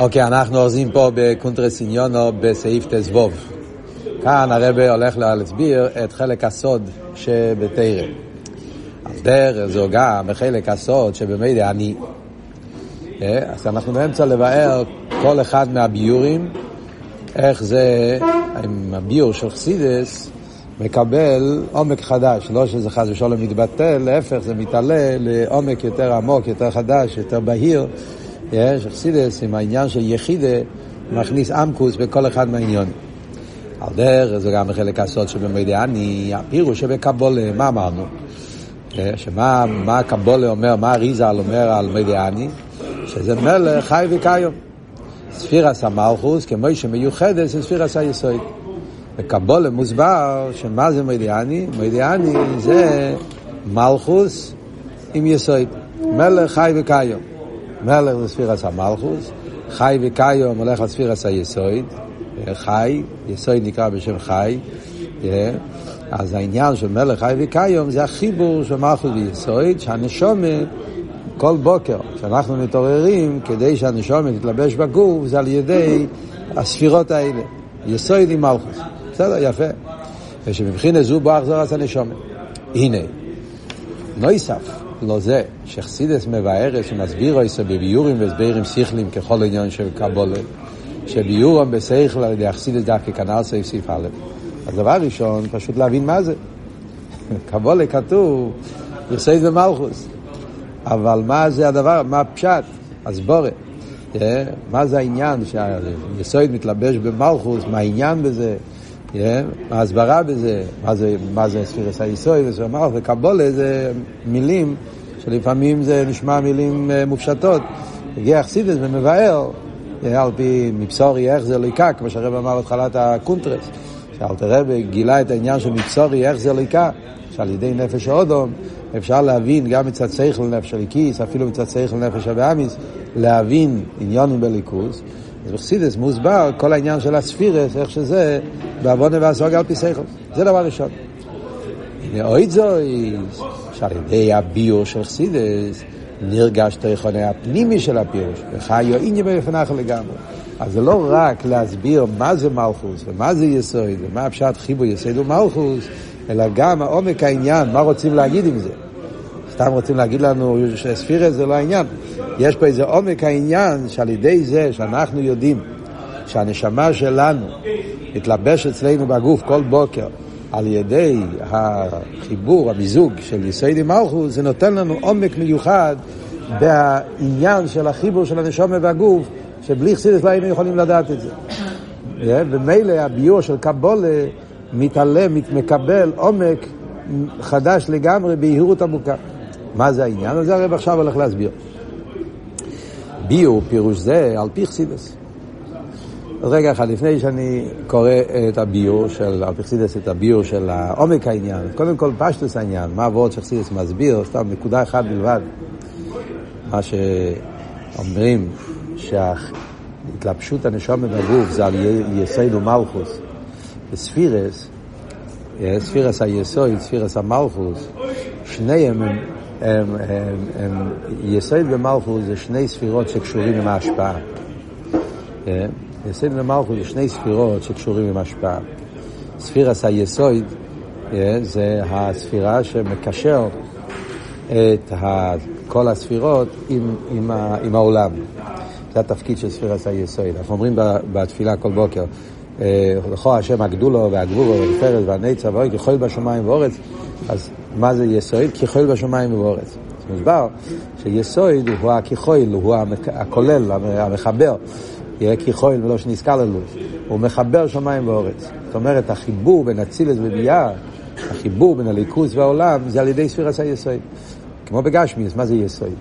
אוקיי, אנחנו אורזים פה בקונטרס עניונו בסעיף תזבוב. כאן הרב הולך להסביר את חלק הסוד שבתרא. אז דרך זו גם בחלק הסוד שבמילא אני. אה, אז אנחנו באמצע לבאר כל אחד מהביורים, איך זה, עם הביור של חסידס, מקבל עומק חדש, לא שזה חס ושלום מתבטל, להפך זה מתעלה לעומק יותר עמוק, יותר חדש, יותר בהיר. יש אכסידס עם העניין של יחידה מכניס עמקוס בכל אחד מהעניונים. על דרך זה גם בחלק הסוד שבמדיאני, הפירוש שבקבולה, מה אמרנו? שמה מה הקבולה אומר, מה אריזל אומר על מדיאני? שזה מלך חי וקיום. ספירס המלכוס, כמו שמיוחדת, זה ספירס היסוד. בקבולה מוסבר שמה זה מדיאני? מדיאני זה מלכוס עם יסוד. מלך חי וקיום. מלך זה ספירס המלכוס, חי וקיום הולך לספירס היסוד, חי, יסוד נקרא בשם חי, אז העניין של מלך חי וקיום זה החיבור של מלכוס ויסוד, שהנשומה כל בוקר, כשאנחנו מתעוררים, כדי שהנשומה תתלבש בגוף, זה על ידי הספירות האלה, יסוד עם מלכוס. בסדר, יפה. ושמבחינת זו בוא אחזור את הנשומה. הנה, נויסף. לא זה, שחסידס מבארת שמסביר איסו בביורים והסברים שכלים ככל עניין של קבולה, שביורם בשכל על ידי אכסידס דווקא כנ"ל סעיף סעיף א'. אז דבר ראשון, פשוט להבין מה זה. קבולה כתוב, יחסד במלכוס. אבל מה זה הדבר, מה הפשט? הסבורת. מה זה העניין שהיסוד מתלבש במלכוס, מה העניין בזה? ההסברה בזה? מה זה, מה זה ספירס היסוד? וקבולה זה מילים שלפעמים זה נשמע מילים מופשטות. הגיע אכסידס ומבאר, על פי מבשורי איך זה ליקה, כמו שהרב אמר בתחילת הקונטרס, שאלתר רב גילה את העניין של מבשורי איך זה ליקה, שעל ידי נפש האודום אפשר להבין גם מצד שכל נפש הליקיס, אפילו מצד שכל נפש הבאמיס, להבין עניונים בליכוס. אז בחסידס מוסבר כל העניין של הספירס, איך שזה, בעוונה והסוג על פי שכל. זה דבר ראשון. הנה אוי זויס, שעל ידי הביור של חסידס, נרגש תיכוני הפנימי של הפירוש, וחיו איניה בפניך לגמרי. אז זה לא רק להסביר מה זה מלכוס, ומה זה יסוד, ומה הפשט חיבור יסוד ומלכוס, אלא גם עומק העניין, מה רוצים להגיד עם זה. סתם רוצים להגיד לנו שספירה זה לא העניין. יש פה איזה עומק העניין שעל ידי זה שאנחנו יודעים שהנשמה שלנו מתלבש אצלנו בגוף כל בוקר על ידי החיבור, המיזוג של עם מלכוס, זה נותן לנו עומק מיוחד בעניין של החיבור של הנשמה בגוף, שבלי חסידס לא היינו יכולים לדעת את זה. ומילא הביור של קבולה מתעלם, מקבל עומק חדש לגמרי בהירות עמוקה. מה זה העניין? אז זה הרב עכשיו הולך להסביר. ביור, פירוש זה, על פי חסידס. רגע אחד, לפני שאני קורא את הביור של, על פי חסידס, את הביור של עומק העניין, קודם כל פשטוס העניין, מה עבוד שחסידס מסביר, סתם נקודה אחת בלבד. מה שאומרים, שהתלבשות הנשום בגוף זה על יסוד ומלכוס. בספירס, ספירס היסוד, ספירס המלכוס, שניהם הם הם, הם, הם, יסוד ומלכות זה שני ספירות שקשורים עם ההשפעה. כן? יסוד ומלכות זה שני ספירות שקשורים עם ההשפעה. ספירס היסוד כן? זה הספירה שמקשר את כל הספירות עם, עם, עם העולם. זה התפקיד של ספירס היסוד. אנחנו אומרים בתפילה כל בוקר, אה, לכו השם הגדולו והגבורו והפרס והנצר ואוי ככל בשמיים ואורץ אז מה זה יסוד? כיכול בשמיים ובאורץ. מוסבר שיסוד הוא הכיכול, הוא הכולל, המחבר. יהיה כיכול ולא שנזכר לנו. הוא מחבר שמיים ואורץ. זאת אומרת, החיבור בין אצילס וביאה, החיבור בין הליכוס והעולם, זה על ידי ספירס היסוד. כמו בגשמיס, מה זה יסוד?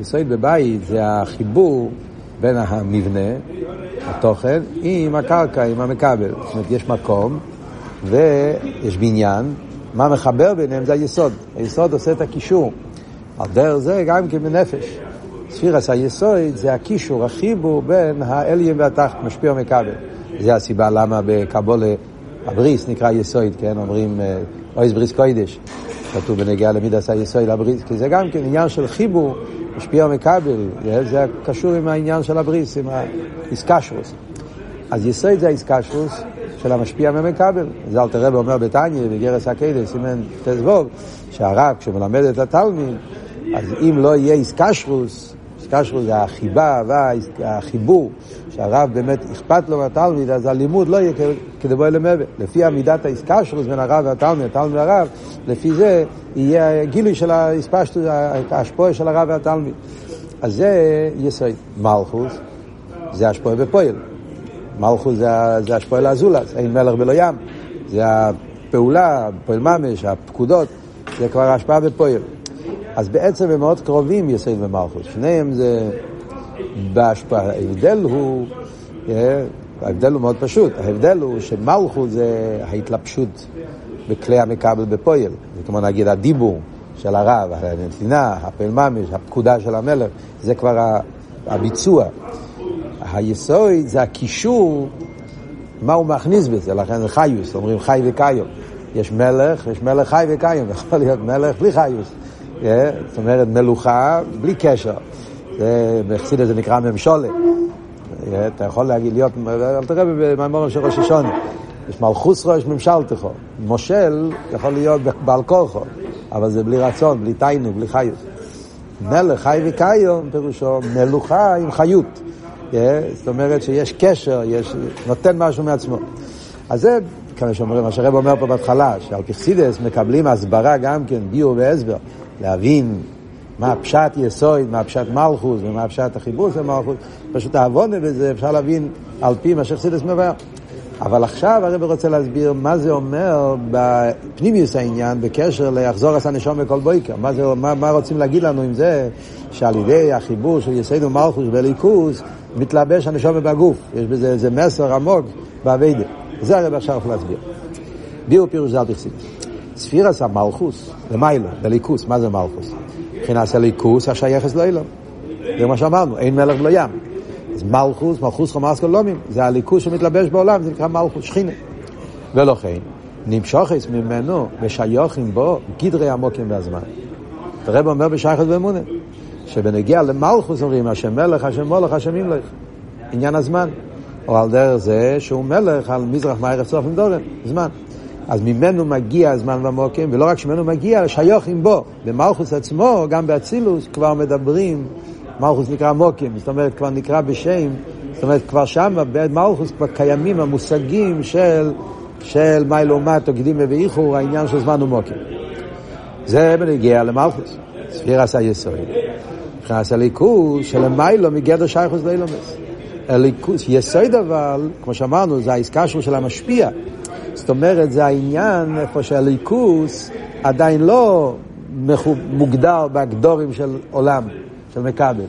יסוד בבית זה החיבור בין המבנה, התוכן, עם הקרקע, עם המכבל. זאת אומרת, יש מקום ויש בניין, מה מחבר ביניהם זה היסוד. היסוד עושה את הקישור. על דרך זה גם כן בנפש. ספירס היסוד זה הקישור, החיבור בין האליים והתחת, משפיע ומכבל. זה הסיבה למה בקבולה הבריס נקרא יסוד, כן? אומרים אויס בריס קוידש. כתוב בנגיעה למידס היסוד הבריס, כי זה גם כן עניין של חיבור, משפיע ומקבל, זה קשור עם העניין של הבריס, עם האיסקשרוס. אז יסוד זה האיסקשרוס של המשפיע ומקבל. זה אלתר רב אומר בתניא, בגרס הקדש, סימן תזבוב, שהרב, כשמלמד את התלמיד, אז אם לא יהיה איסקשרוס, איסקשרוס זה החיבה והחיבור, שהרב באמת אכפת לו מהתלמיד, אז הלימוד לא יהיה כדבו אל המבה. לפי עמידת האיסקשרוס בין הרב והתלמיד, התלמיד והרב, לפי זה יהיה גילוי של ההשפועה של הרב והתלמיד. אז זה יסוד. מלכוס זה השפועה בפועל. מלכוס זה, זה השפועה לאזולס, אין מלך בלא ים. זה הפעולה, פועל ממש, הפקודות, זה כבר השפעה בפועל. אז בעצם הם מאוד קרובים יסוד ומלכוס. שניהם זה בהשפעה. ההבדל הוא, אה, ההבדל הוא מאוד פשוט. ההבדל הוא שמלכוס זה ההתלבשות בכלי המקבל בפועל. זאת אומרת, נגיד הדיבור של הרב, הנתינה, הפעל ממש, הפקודה של המלך, זה כבר הביצוע. היסוד זה הקישור, מה הוא מכניס בזה, לכן זה חיוס, אומרים חי וקיום. יש מלך, יש מלך חי וקיום, יכול להיות מלך בלי חיוס. Yeah, זאת אומרת, מלוכה בלי קשר. בחסידה זה נקרא ממשולה. Yeah, אתה יכול להגיד, להיות, אל תראה במאמרים של ראש השונה. יש מלכוס ראש ממשל תכו. מושל יכול להיות בעל כורחו, אבל זה בלי רצון, בלי תיינו, בלי חיוס. מלך חי וקיום פירושו מלוכה עם חיות. Yeah, זאת אומרת שיש קשר, יש, נותן משהו מעצמו. אז זה, כמה שאומרים, מה שהרב אומר פה בהתחלה, שעל פרסידס מקבלים הסברה גם כן, ביור והסבר, להבין מה פשט יסוד, מה פשט מלכוס ומה פשט החיבור של מלכוס. פשוט העוונה בזה אפשר להבין על פי מה שחסידס מבאר. אבל עכשיו הרב רוצה להסביר מה זה אומר בפנימיוס העניין בקשר ליחזור עשה נשום בכל בויקר. מה, זה, מה, מה רוצים להגיד לנו עם זה שעל ידי החיבור של יסוד ומלכוס וליכוס מתלבש הנשום בגוף. יש בזה איזה מסר עמוק באביידה. זה הרב עכשיו יכול להסביר. ביור פירוש זה אל תכסיד. ספירס המלכוס, למיילו, בליכוס, מה זה מלכוס? מבחינת הליכוס השייכס לאילום. זה מה שאמרנו, אין מלך בלא ים. אז מלכוס, מלכוס חומאס קולומים, זה הליכוס שמתלבש בעולם, זה נקרא מלכוס, שכינה. ולכן, נמשוכס ממנו ושיוכים בו גדרי עמוקים והזמן. הרב אומר בשייכת ואמונה, שבנגיע למלכוס אומרים, השם מלך, השם מולך, השם ימלך. עניין הזמן. או על דרך זה שהוא מלך על מזרח מערב סוף עם דורן, זמן. אז ממנו מגיע הזמן והמוקים, ולא רק שממנו מגיע, שיוכים בו. במלכוס עצמו, גם באצילוס, כבר מדברים, מלכוס נקרא מוקים, זאת אומרת, כבר נקרא בשם, זאת אומרת, כבר שם, במלכוס כבר קיימים המושגים של, של מיילומטו, קדימה ואיחור, העניין של זמן ומוקים. זה בנגיע למלכוס, ספירס היסוד. מבחינת הליכוז שלמיילו מגדר שייכוס לאילומס. הליכוז, יסוד אבל, כמו שאמרנו, זה העסקה של המשפיע. זאת אומרת, זה העניין איפה שהליכוס עדיין לא מוגדר בהגדורים של עולם, של מכבל.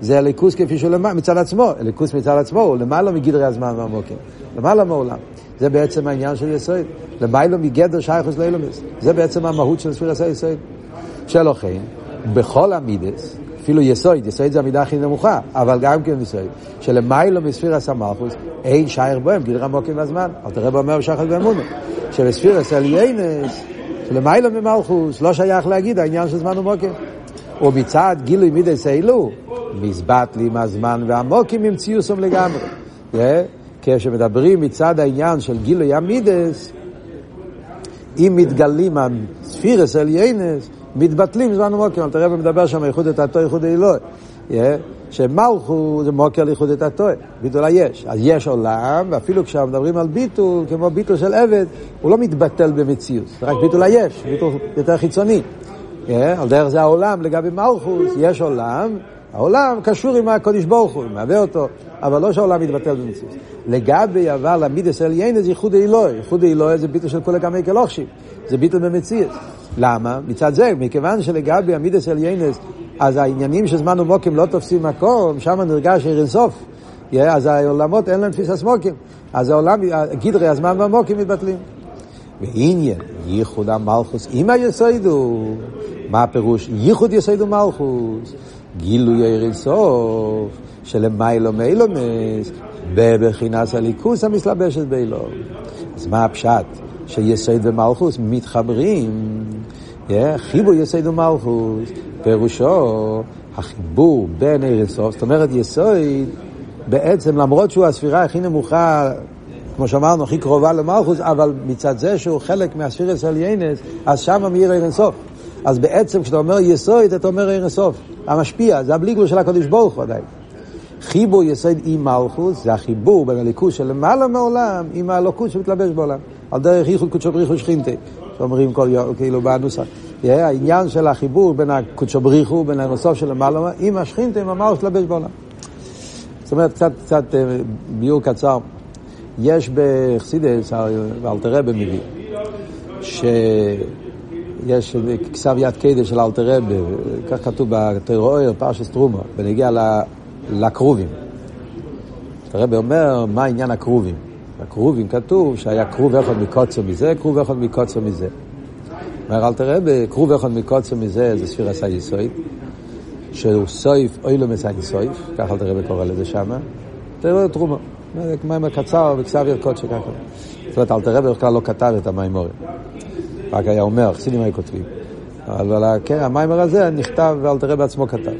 זה הליכוס כפי שהוא למעלה, מצד עצמו, הליכוס מצד עצמו הוא למעלה מגדרי הזמן והמוקים, למעלה מעולם. זה בעצם העניין של יסוד. למעלה מגדר שייכוס לאילומס. זה בעצם המהות של ספירס היסוד. שלא כן, בכל המידס, אפילו יסוד, יסוד זה המידה הכי נמוכה, אבל גם כן יסוד, שלמיילו מספירס המלכוס, אין שייר בוהם, גדרה מוקים בזמן. אל תראה באומר שחד באמונו, שבספירס אליינס, שלמיילו ממלכוס, לא שייך להגיד העניין של זמן ומוקים. ומצד גילוי מידס אלו, מזבט לי מהזמן והמוקים עם ציוסום לגמרי. Yeah, כשמדברים מצד העניין של גילוי המידס, אם מתגלים הספירס אליינס, מתבטלים זמן ומוקר, תראה ומדבר שם איחוד את התו, איחוד האלוהי. שמלכו זה מוקר לאיחוד את התו, ביטול היש. אז יש עולם, ואפילו כשמדברים על ביטול, כמו ביטול של עבד, הוא לא מתבטל במציאות, זה רק ביטול היש, ביטול יותר חיצוני. על דרך זה העולם, לגבי מלכוס, יש עולם, העולם קשור עם הקודש ברוך הוא, מהווה אותו, אבל לא שהעולם מתבטל במציאות. לגבי אבל המידס עליין זה ייחוד אלוהי, ייחוד אלוהי זה ביטול של כל הגמי כלוכשי, זה ביטול במציאות. למה? מצד זה, מכיוון שלגבי המידס עליינס, אז העניינים של זמן ומוקים לא תופסים מקום, שם נרגש עיר אינסוף. אז העולמות אין להם תפיסה סמוקים. אז העולם, גדרי הזמן והמוקים מתבטלים. ועניין, ייחוד המלכוס עם היסוידו. מה הפירוש? ייחוד יסוידו מלכוס. גילוי עיר אינסוף, שלמיילו מיילומס, בבחינס הליכוס המסלבשת באילום. אז מה הפשט? שיסוד ומלכוס מתחברים חיבור יסוד ומלכוס, פירושו החיבור בין עיר אינסוף, זאת אומרת יסוד בעצם למרות שהוא הספירה הכי נמוכה, כמו שאמרנו, הכי קרובה למלכוס, אבל מצד זה שהוא חלק מהספירה של ינס, אז שם מאיר עיר אינסוף. אז בעצם כשאתה אומר יסוד, אתה אומר עיר אינסוף. המשפיע, זה הבליגלו של הקדוש ברוך הוא עדיין. חיבור יסוד עם מלכוס, זה החיבור בין הליכוז למעלה מעולם עם הלוקות שמתלבש בעולם. על דרך ייחוד קודשו בריחו שכינתי, שאומרים כל יום, כאילו בנוסח. העניין של החיבור בין הקודשו בריחו, בין הנוסף של למעלה, עם השכינתי, עם המלכוס מתלבש בעולם. זאת אומרת, קצת, קצת אה, ביור קצר. יש בחסידס, ואלתרבה מביא, שיש כסב יד קדש של אלתרבה, כך כתוב בטרור, פרשס טרומה, בנגיע לקרובים. אלתרבה אומר, מה עניין הקרובים? הקרובים כתוב שהיה כרוב אחד מקוצר מזה, כרוב אחד מקוצר מזה. אומר אלתרבה, כרוב אחד מקוצר מזה זה ספירה סייסויד. שהוא סויף אוי מסיים סויף, ככה אלתר רבי קורא לזה שמה, תראו תרומה, מים קצר וכסב ירקות שככה. זאת אומרת, אלתר רבי בכלל לא כתב את המיימורים, רק היה אומר, חסידים היו כותבים. אבל כן, המיימר הזה נכתב ואלתר רבי עצמו כתב.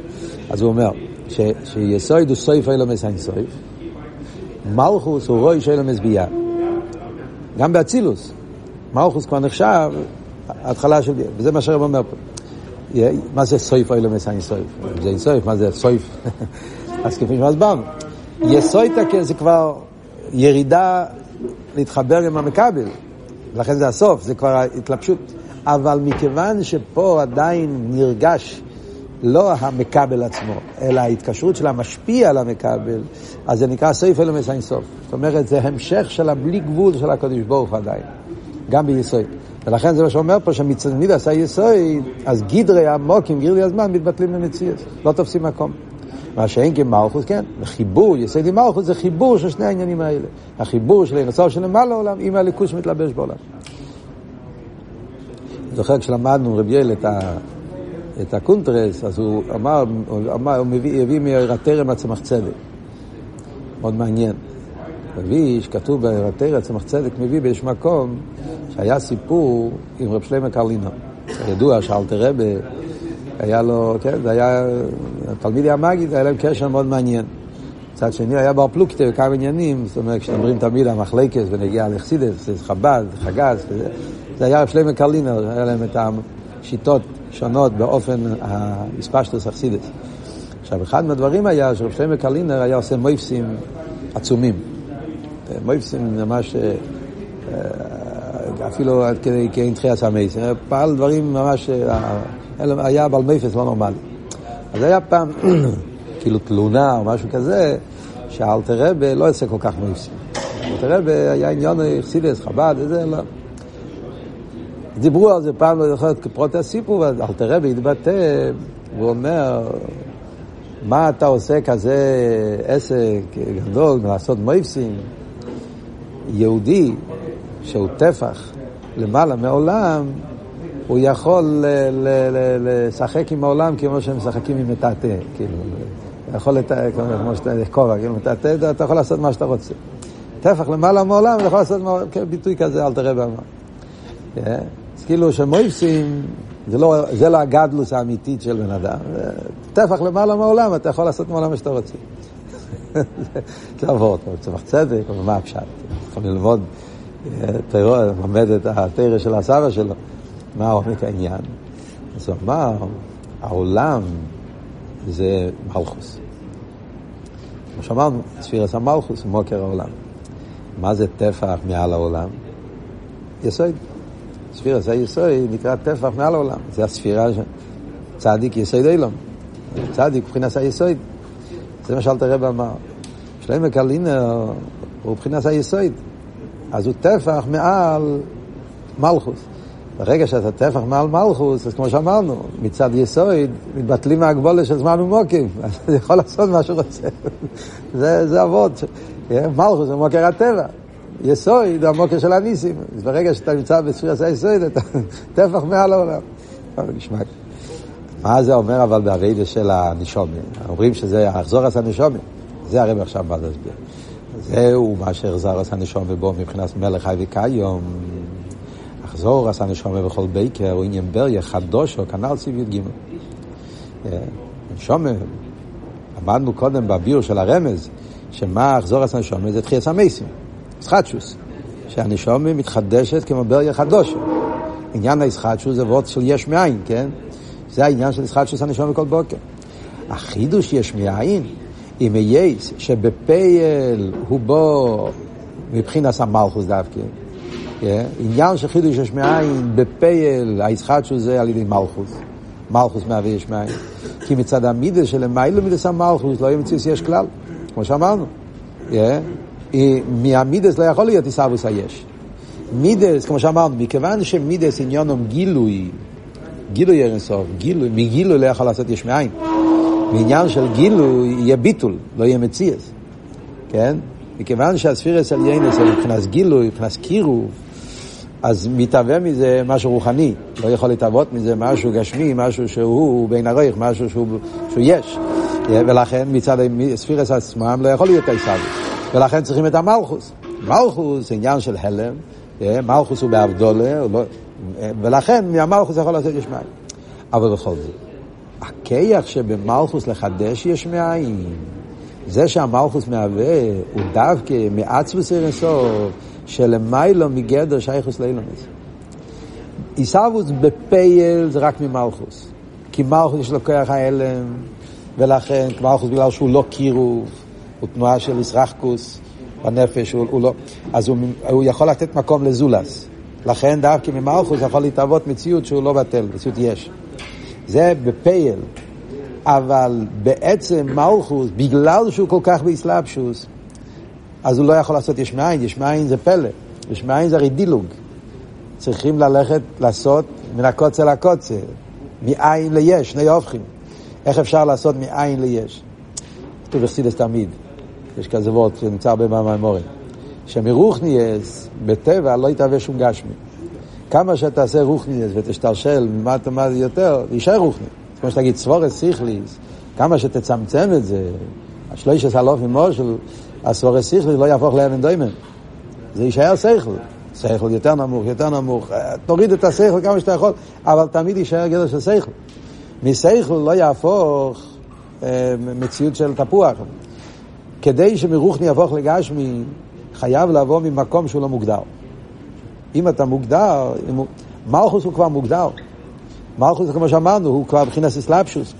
אז הוא אומר, שיסויד הוא סויף אוי מסיים סויף, מלכוס הוא רוי שאילו מזביעה. גם באצילוס, מלכוס כבר נחשב התחלה של... וזה מה שהרב אומר פה. מה זה סויף אוי למס אין סויף? זה אין סויף, מה זה סויף? אז כפי שהסברנו. יסויטה זה כבר ירידה להתחבר עם המכבל, לכן זה הסוף, זה כבר התלבשות. אבל מכיוון שפה עדיין נרגש לא המכבל עצמו, אלא ההתקשרות של המשפיע על המכבל, אז זה נקרא סויף אלמס אין סוף. זאת אומרת, זה המשך של הבלי גבול של הקדוש ברוך עדיין, גם ביסוד. ולכן זה מה שאומר פה, שמצד מיד עשה יסוד, אז גידרי עמוקים, גידרי הזמן, מתבטלים למציאות, לא תופסים מקום. מה שאין כמלכוס, כן, חיבור, יסוד עם מלכוס זה חיבור של שני העניינים האלה. החיבור של אינסוף של למעלה העולם עם הליכוז שמתלבש בעולם. זוכר כשלמדנו רבי יל את, ה, את הקונטרס, אז הוא אמר, הוא, אמר, הוא מביא, הביא מהרתרם הצמח צדק. מאוד מעניין. מביא, שכתוב ברתרם הצמח צדק, מביא באיש מקום שהיה סיפור עם רב שלמה קרלינו. ידוע שאלתר רבה היה לו, כן, זה היה, תלמידי המגיד, היה להם קשר מאוד מעניין. מצד שני היה בר פלוגתא וכמה עניינים, זאת אומרת, כשאומרים תמיד המחלקס ונגיע לחסידס, חב"ד, חג"ז, זה היה רב שלמה קרלינר, היה להם את השיטות שונות באופן המספשטוס אכסידס. עכשיו, אחד מהדברים היה שרב שלמה קרלינר היה עושה מויפסים עצומים. מויפסים ממש אה, אפילו עד כדי כאין תחייה סמייס, פעל דברים ממש, אה, היה בעל מפס לא נורמלי. אז היה פעם, כאילו תלונה או משהו כזה, שאלתר רבה לא יוצא כל כך מפסים. אלתר רבה היה עניין חסידס, חב"ד, וזה לא. דיברו על זה פעם, לא זוכר, כפרוט הסיפור, ואלתר רבה התבטא, והוא אומר, מה אתה עושה כזה עסק גדול מלעשות מויפסים? יהודי שהוא טפח למעלה מעולם, הוא יכול לשחק עם העולם כמו שהם משחקים עם מטאטא, כאילו, יכול, כמו שאתה, כובע, כאילו מטאטא, אתה יכול לעשות מה שאתה רוצה. טפח למעלה מעולם, אתה יכול לעשות כן, ביטוי כזה, אל תראה במה. כן? אז כאילו שמויפסים, זה לא, זה לא הגדלוס האמיתית של בן אדם. טפח למעלה מעולם, אתה יכול לעשות מעולם מה שאתה רוצה. זה עבור, צמח צדק, אבל מה הפשט? יכולים ללמוד תראו, לומד את התרא של הסבא שלו, מה עומק העניין. אז הוא אמר, העולם זה מלכוס. כמו שאמרנו, ספירס המלכוס הוא מוקר העולם. מה זה טפח מעל העולם? יסוד. ספירס היסוד נקרא טפח מעל העולם. זה הספירה ש... צדיק יסוד אילום. צדיק מבחינת היסוד. זה מה שאלת הרב אמר. שלמה קלינר הוא מבחינת היסוד. אז הוא טפח מעל מלכוס. ברגע שאתה טפח מעל מלכוס, אז כמו שאמרנו, מצד יסוד מתבטלים מהגבולה של זמן ומוקים, אז יכול לעשות מה שהוא רוצה. זה, זה אבות. כן? מלכוס זה מוקר הטבע. יסוד זה המוקר של הניסים. אז ברגע שאתה נמצא בספירת היסוד, אתה טפח מעל העולם. נשמע. מה זה אומר אבל בעבידה של הנשומים? אומרים שזה החזור עשה נשומים. זה הרב עכשיו בא להסביר. זהו מה שהחזר עשה נשום ובו מבחינת מלך חי וקיום. אחזור עשה נשומה בכל בייקר, הוא עניין בריה חדושו, כנ"ל ציב י"ג. נשומה, למדנו קודם בביור של הרמז, שמה אחזור עשה נשומה זה תחיית המייסים, סחטשוס, שהנשומה מתחדשת כמו בריה חדושו. עניין הישחטשוס זה וורד של יש מאין, כן? זה העניין של ישחטשוס הנשומה בכל בוקר. החידוש יש מאין, אם יש שבפייל הוא בו מבחינת המלכוס דווקא. עניין של חידוש יש מאין בפייל, הישחטשוס זה על ידי מלכוס. מלכוס מהווה יש מאין. כי מצד המידס של מיילו מידס המלכוס לא יהיה מציאוס יש כלל, כמו שאמרנו. מהמידס לא יכול להיות עיסאוויס היש. מידס, כמו שאמרנו, מכיוון שמידס עניונם גילוי, גילוי אינסוף, גילוי, מגילוי לא יכול לעשות יש מאין. מעניין של גילוי יהיה ביטול, לא יהיה מציאס. כן? מכיוון שהספירס עליינס זה מבחינת גילוי, מבחינת קירוב, אז מתהווה מזה משהו רוחני, לא יכול להתהוות מזה משהו גשמי, משהו שהוא בין הרייך, משהו שהוא, שהוא יש. ולכן מצד הספירס עצמם לא יכול להיות עיסאווי. ולכן צריכים את המלכוס. מלכוס זה עניין של הלם, מלכוס הוא באבדולה, לא, ולכן מהמלכוס יכול לעשות יש מים. אבל בכל זאת, הכיח שבמלכוס לחדש יש מאין. זה שהמלכוס מהווה הוא דווקא מעצבוס אינסוף שלמיילו מגדר שייכוס לאילומס. עיסאוווס בפייל זה רק ממלכוס. כי מלכוס יש לו כוח ההלם, ולכן מלכוס בגלל שהוא לא קירוב, הוא תנועה של ישרחקוס בנפש, הוא, הוא לא, אז הוא, הוא יכול לתת מקום לזולס. לכן דווקא ממלכוס יכול להתאבות מציאות שהוא לא בטל, מציאות יש. זה בפייל. אבל בעצם מלכוס, בגלל שהוא כל כך באסלאפשוס, אז הוא לא יכול לעשות יש מאין, יש מאין זה פלא, יש מאין זה הרי דילוג. צריכים ללכת לעשות מן הקוצר לקוצר, מאין ליש, שני הופכים. איך אפשר לעשות מאין ליש? כתוב אכסידס תמיד, יש כזה וורט שנמצא הרבה מהמימורים. שמרוחניאס בטבע לא יתהווה שום גשמי. כמה שתעשה רוחניאס ותשתרשל מה יותר, יישאר רוחניאס. כמו שתגיד סבורס סיכליס, כמה שתצמצם את זה, השלוש אלוף ממושל, הסבורס סיכליס לא יהפוך לאבן דוימן. זה יישאר שכל. שכל יותר נמוך, יותר נמוך, תוריד את השכל כמה שאתה יכול, אבל תמיד יישאר גדר של שכל. משכל לא יהפוך אה, מציאות של תפוח. כדי שמרוחני יהפוך לגשמי, חייב לבוא ממקום שהוא לא מוגדר. אם אתה מוגדר, אם. מלכוס הוא כבר מוגדר. מלכוס, כמו שאמרנו, הוא כבר מבחינת אסלאפשוס.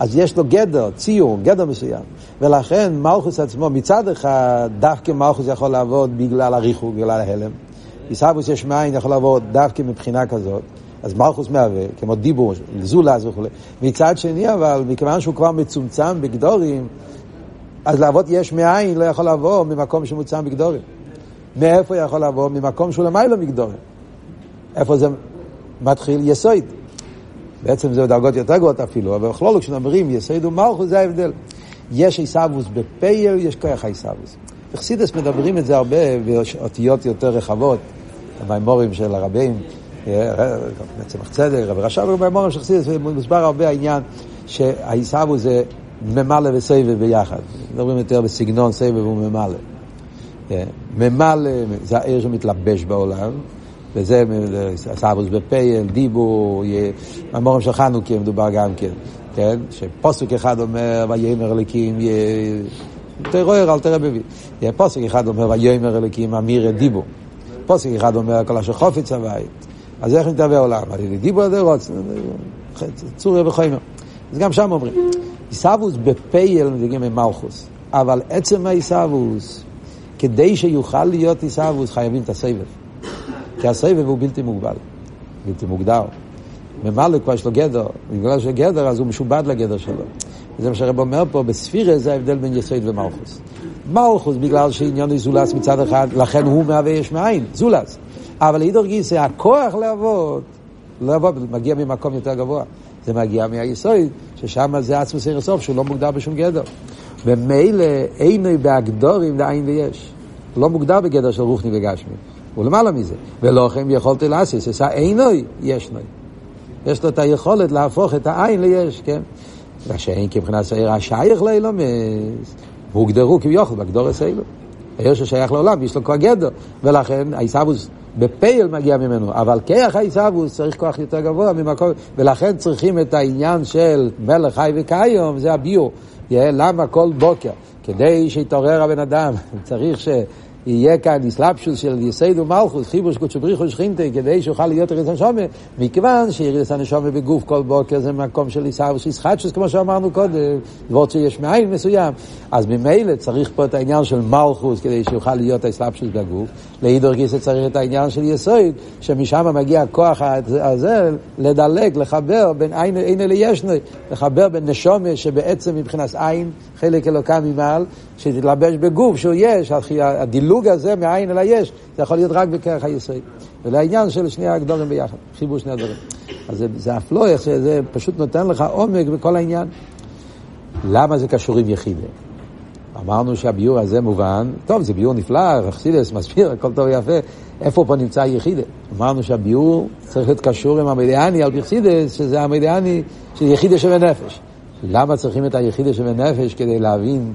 אז יש לו גדר, ציור, גדר מסוים. ולכן מלכוס עצמו, מצד אחד, דווקא מלכוס יכול לעבוד בגלל הריחוק, בגלל ההלם. עיסאוויס יש מאין יכול לעבוד דווקא מבחינה כזאת. אז מלכוס מהווה, כמו דיבור, זולז וכו'. מצד שני, אבל, מכיוון שהוא כבר מצומצם בגדורים, אז לעבוד יש מאין לא יכול לבוא ממקום שמוצם בגדורים. מאיפה יכול לבוא? ממקום שהוא למעלה מגדורים. איפה זה מתחיל? יסויד. בעצם זה דרגות יותר גבוהות אפילו, אבל בכלול כשאומרים יסויד ומלכוס זה ההבדל. יש עיסאוווס בפייל, יש כוח עיסאוווס. אכסידס מדברים את זה הרבה באותיות יותר רחבות, במימורים של הרבים, צמח צדק, רבי רשב, במימורים של אכסידס, מוסבר הרבה העניין שהעיסאוווס זה ממלא וסבב ביחד. מדברים יותר בסגנון סבב וממלא. ממלא זה העיר שמתלבש בעולם, וזה סבוס בפייל, דיבור, המורים של חנוכה מדובר גם כן, כן? שפוסק אחד אומר ויאמר אליקים, תראה אל תראה מביא. פוסק אחד אומר ויאמר אליקים אמיר דיבור. פוסק אחד אומר כל אשר חופץ הבית. אז איך נתהווה עולם? על דיבור הזה רוצ, צוריה וחיימר. אז גם שם אומרים. עיסאוווס בפייל מדברים עם מלכוס, אבל עצם העיסאוווס, כדי שיוכל להיות עיסאוווס חייבים את הסבב. כי הסבב הוא בלתי מוגבל, בלתי מוגדר. ממלא כבר יש לו גדר, בגלל שיש גדר אז הוא משובד לגדר שלו. וזה מה שהרב אומר פה, בספירה זה ההבדל בין יסוד ומלכוס. מלכוס בגלל שעניין היא זולס מצד אחד, לכן הוא מהווה יש מאין, זולס. אבל אידור גיסא, הכוח לעבוד, לעבוד, מגיע ממקום יותר גבוה. זה מגיע מהיסוד, ששם זה עצמוס עיר הסוף, שהוא לא מוגדר בשום גדר. ומילא אינו בהגדורים לעין ויש. הוא לא מוגדר בגדר של רוחני וגשמי. הוא למעלה מזה. ולכם יכולתי לעשות, עשה אינוי, יש נוי. יש לו את היכולת להפוך את העין ליש, כן? מה שאין כבחינת שעיר השייך לאילומס, והוגדרו כביכול בגדור אצלו. העיר ששייך לעולם, יש לו כבר גדר, ולכן העיסאוווס בפייל מגיע ממנו, אבל כיח העיסאוווס צריך כוח יותר גבוה ממקום, ולכן צריכים את העניין של מלך חי וקיום, זה הביור. למה כל בוקר? כדי שיתעורר הבן אדם, צריך ש... יהיה כאן איסלאפשוס של יסייד ומלכוס, חיבוש קודשו בריחו שכינתי, כדי שיוכל להיות ירידת הנשומה, מכיוון שירידת הנשומה בגוף כל בוקר זה מקום של עיסאוויס איסחטשוס, כמו שאמרנו קודם, דברות שיש מאין מסוים. אז ממילא צריך פה את העניין של מלכוס, כדי שיוכל להיות האיסלאפשוס בגוף. לאידור גיסא צריך את העניין של יסויד, שמשם מגיע הכוח הזה לדלג, לחבר בין עין, אלי ישני, לחבר בין נשומה שבעצם מבחינת עין, חלק אלוקה ממעל, שתתלבש בגוף שהוא יש, הדילוג הזה מאין אל היש, זה יכול להיות רק בכרך היסוד. ולעניין של שני הגדולים ביחד, חיבור שני הדברים. אז זה, זה אפלויך, זה פשוט נותן לך עומק בכל העניין. למה זה קשור עם יחידה? אמרנו שהביור הזה מובן, טוב, זה ביור נפלא, רחסידס מסביר, הכל טוב ויפה, איפה פה נמצא היחידה? אמרנו שהביור צריך להיות קשור עם המדיאני על פרסידס, שזה המדיאני של יחידה שבנפש. למה צריכים את היחידה שבנפש כדי להבין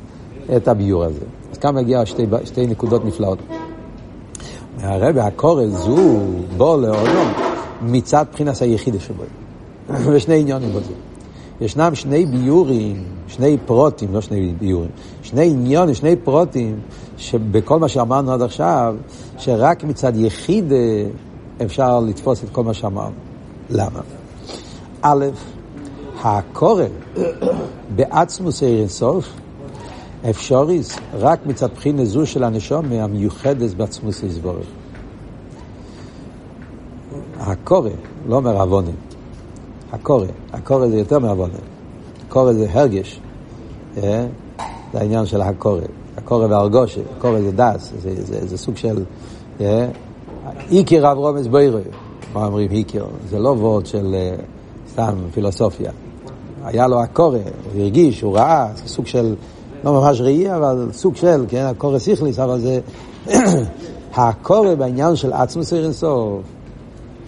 את הביור הזה? אז כאן מגיע שתי, שתי נקודות נפלאות. הרבי הקורא זו בו לעולם מצד בחינת היחידה שבו. ושני עניונים בזה. ישנם שני ביורים, שני פרוטים, לא שני ביורים, שני עניונים, שני פרוטים, שבכל מה שאמרנו עד עכשיו, שרק מצד יחיד אפשר לתפוס את כל מה שאמרנו. למה? א', הקורא בעצמוס אירסוף, אפשריס רק מצד בחינה זו של הנשום המיוחדת בעצמוס יסבורך. הקורא, לא אומר עוונים. הקורא, הקורא זה יותר מעוונה. הקורא זה הרגש. אה? זה העניין של הקורא. הקורא והרגושה, הקורא זה דס, זה, זה, זה סוג של... אה? איקר רב רומז בוירוי, מה אומרים איקר? זה לא וורד של אה, סתם פילוסופיה. היה לו הקורא, הוא הרגיש, הוא ראה, זה סוג של, לא ממש ראי, אבל סוג של, כן, הקורא סיכליס, אבל זה... הקורא בעניין של עצמוס אירסוף,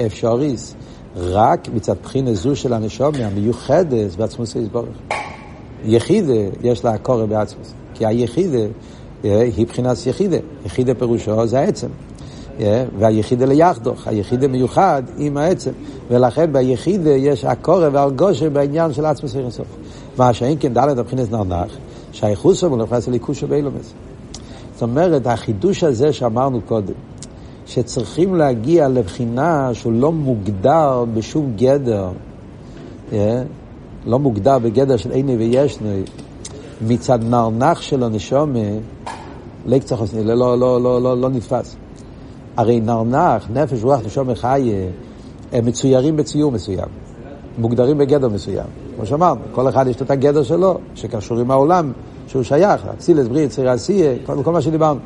אפשריס, רק מצד בחינה זו של הנשום המיוחדת בעצמוס יסבורך. יחידה יש לה קורא בעצמוס, כי היחידה אה, היא בחינת יחידה. יחידה פירושו זה העצם. אה, והיחידה ליחדוך, היחידה מיוחד עם העצם. ולכן ביחידה יש הקורא והרגושה בעניין של עצמוס אינסוף. מה שאין כן דלת הבחינס נרנח, שהייחוס שלו נכנס לליכוש באילומס. זאת אומרת, החידוש הזה שאמרנו קודם, שצריכים להגיע לבחינה שהוא לא מוגדר בשום גדר, yeah, לא מוגדר בגדר של עיני וישני, מצד נרנח של הנשומה, לקצח לא, לא, לא, לא, לא, לא נתפס. הרי נרנח, נפש, רוח, נשום חיה, הם מצוירים בציור מסוים, מוגדרים בגדר מסוים. כמו שאמרנו, כל אחד יש את הגדר שלו, שקשור עם העולם, שהוא שייך, אצילס, ברית, צירי עשייה, כל, כל מה שדיברנו.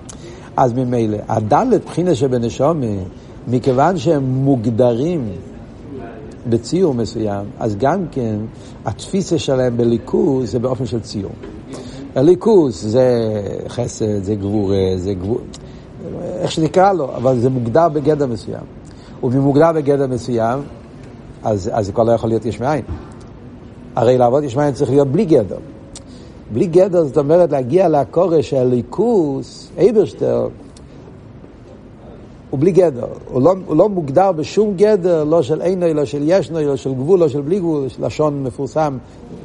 אז ממילא, הדלת בחינה שבנשומה, מכיוון שהם מוגדרים בציור מסוים, אז גם כן התפיסה שלהם בליכוז זה באופן של ציור. הליכוז זה חסד, זה גבורה, זה גבור... איך שנקרא לו, אבל זה מוגדר בגדר מסוים. וממוגדר בגדר מסוים, אז זה כבר לא יכול להיות יש מאין. הרי לעבוד יש מאין צריך להיות בלי גדר. בלי גדר זאת אומרת להגיע לקורש של ליכוס, אייברשטר, הוא בלי גדר, הוא לא, הוא לא מוגדר בשום גדר, לא של עיני, לא של ישנו, לא של גבול, לא של בלי גבול, של לשון מפורסם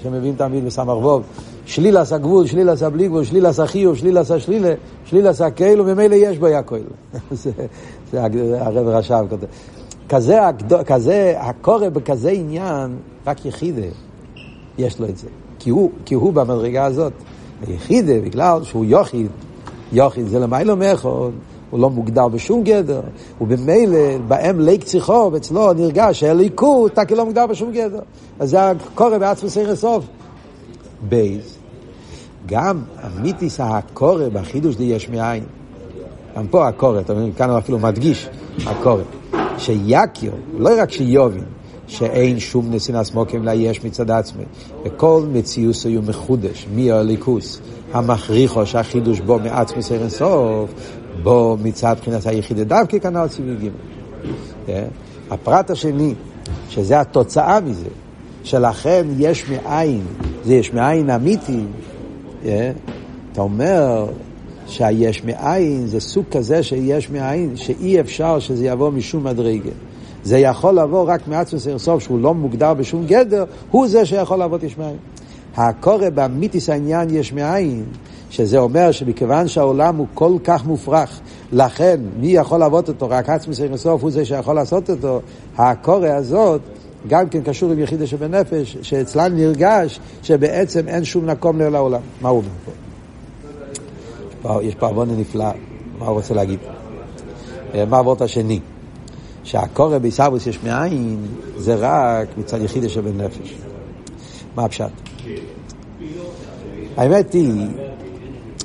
שמביאים תמיד בסמ"ך ווב. שליל עשה גבול, שליל עשה בלי גבול, שליל עשה חיוב, שליל עשה שלילה, שליל עשה כאילו, ממילא יש בו כאילו. זה, זה הרב רש"ב כותב. כזה, כזה, הקורא בכזה עניין, רק יחידה יש לו את זה. כי הוא, כי הוא במדרגה הזאת. היחידה, בגלל שהוא יוחיד, יוחיד זה למיילו מאחוד, הוא לא מוגדר בשום גדר, ובמילא בהם ליק צריכו, ואצלו נרגש שהליקות, כי לא מוגדר בשום גדר. אז זה הקורא בעצמו סיר סוף. בייז, גם המיתיס הקורא בחידוש די יש מאין. גם פה הקורא, אתה מבין, כאן הוא אפילו מדגיש, הקורא. שיקיו, לא רק שיובין, שאין שום נסינס מוקים לה יש מצד עצמי. וכל מציוס הוא מחודש, מי הליכוס, המכריחו שהחידוש בו מעצמי סרן סוף, בו מצד בחינת היחידה דווקא כנ"ל ציווי ג'. כן? הפרט השני, שזה התוצאה מזה, שלכן יש מאין, זה יש מאין אמיתי, כן? אתה אומר, שהיש מאין זה סוג כזה של יש מאין, שאי אפשר שזה יבוא משום מדרגה. זה יכול לבוא רק מעצמוס סוף שהוא לא מוגדר בשום גדר, הוא זה שיכול לעבוד יש מאין. הקורא באמיתיס העניין יש מאין, שזה אומר שמכיוון שהעולם הוא כל כך מופרך, לכן מי יכול לעבוד אותו? רק עצמוס סוף הוא זה שיכול לעשות אותו. הקורא הזאת גם כן קשור עם יחידה שבנפש, שאצלן נרגש שבעצם אין שום מקום לעולם. מה הוא אומר פה? יש פה עוון נפלא, מה הוא רוצה להגיד? מה העבוד השני? שהקורא בעיסאוויס יש מאין זה רק מצד יחידה שבנפש. מה הפשט? האמת היא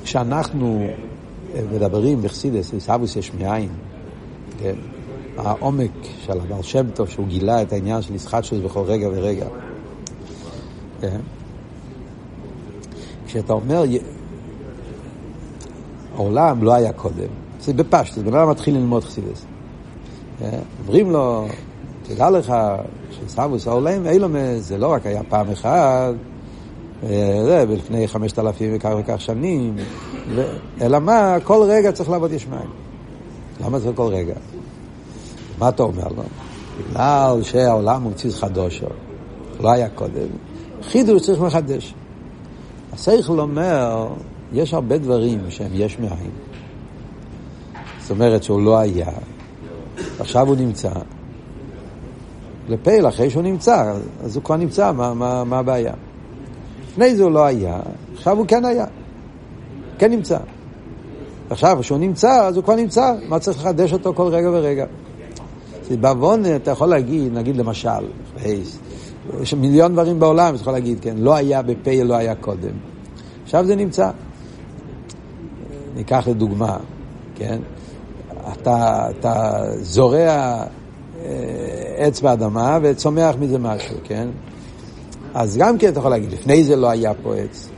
שאנחנו מדברים בחסידס, עיסאוויס יש מאין, כן? העומק של הבעל שם טוב, שהוא גילה את העניין של ישחטשוס בכל רגע ורגע. כן? כשאתה אומר, העולם לא היה קודם, זה בפשטוס, בן אדם מתחיל ללמוד חסידס. אומרים לו, תדע לך שסבוס העולם אילומס זה לא רק היה פעם אחת, אה, זה לפני חמשת אלפים וכך וכך שנים, אלא מה, כל רגע צריך לעבוד יש מים. למה זה כל רגע? מה אתה אומר לו? בגלל שהעולם מציץ חדושו, לא היה קודם, חידוש צריך מחדש. השכל אומר, יש הרבה דברים שהם יש מאין. זאת אומרת שהוא לא היה, עכשיו הוא נמצא. לפייל, אחרי שהוא נמצא, אז הוא כבר נמצא, מה, מה, מה הבעיה? לפני זה הוא לא היה, עכשיו הוא כן היה, כן נמצא. עכשיו, כשהוא נמצא, אז הוא כבר נמצא, מה צריך לחדש אותו כל רגע ורגע? בעוון אתה יכול להגיד, נגיד למשל, יש מיליון דברים בעולם, אתה יכול להגיד, כן, לא היה בפה, לא היה קודם. עכשיו זה נמצא. ניקח לדוגמה, כן, אתה, אתה זורע אה, עץ באדמה וצומח מזה משהו, כן? אז גם כן אתה יכול להגיד, לפני זה לא היה פה עץ,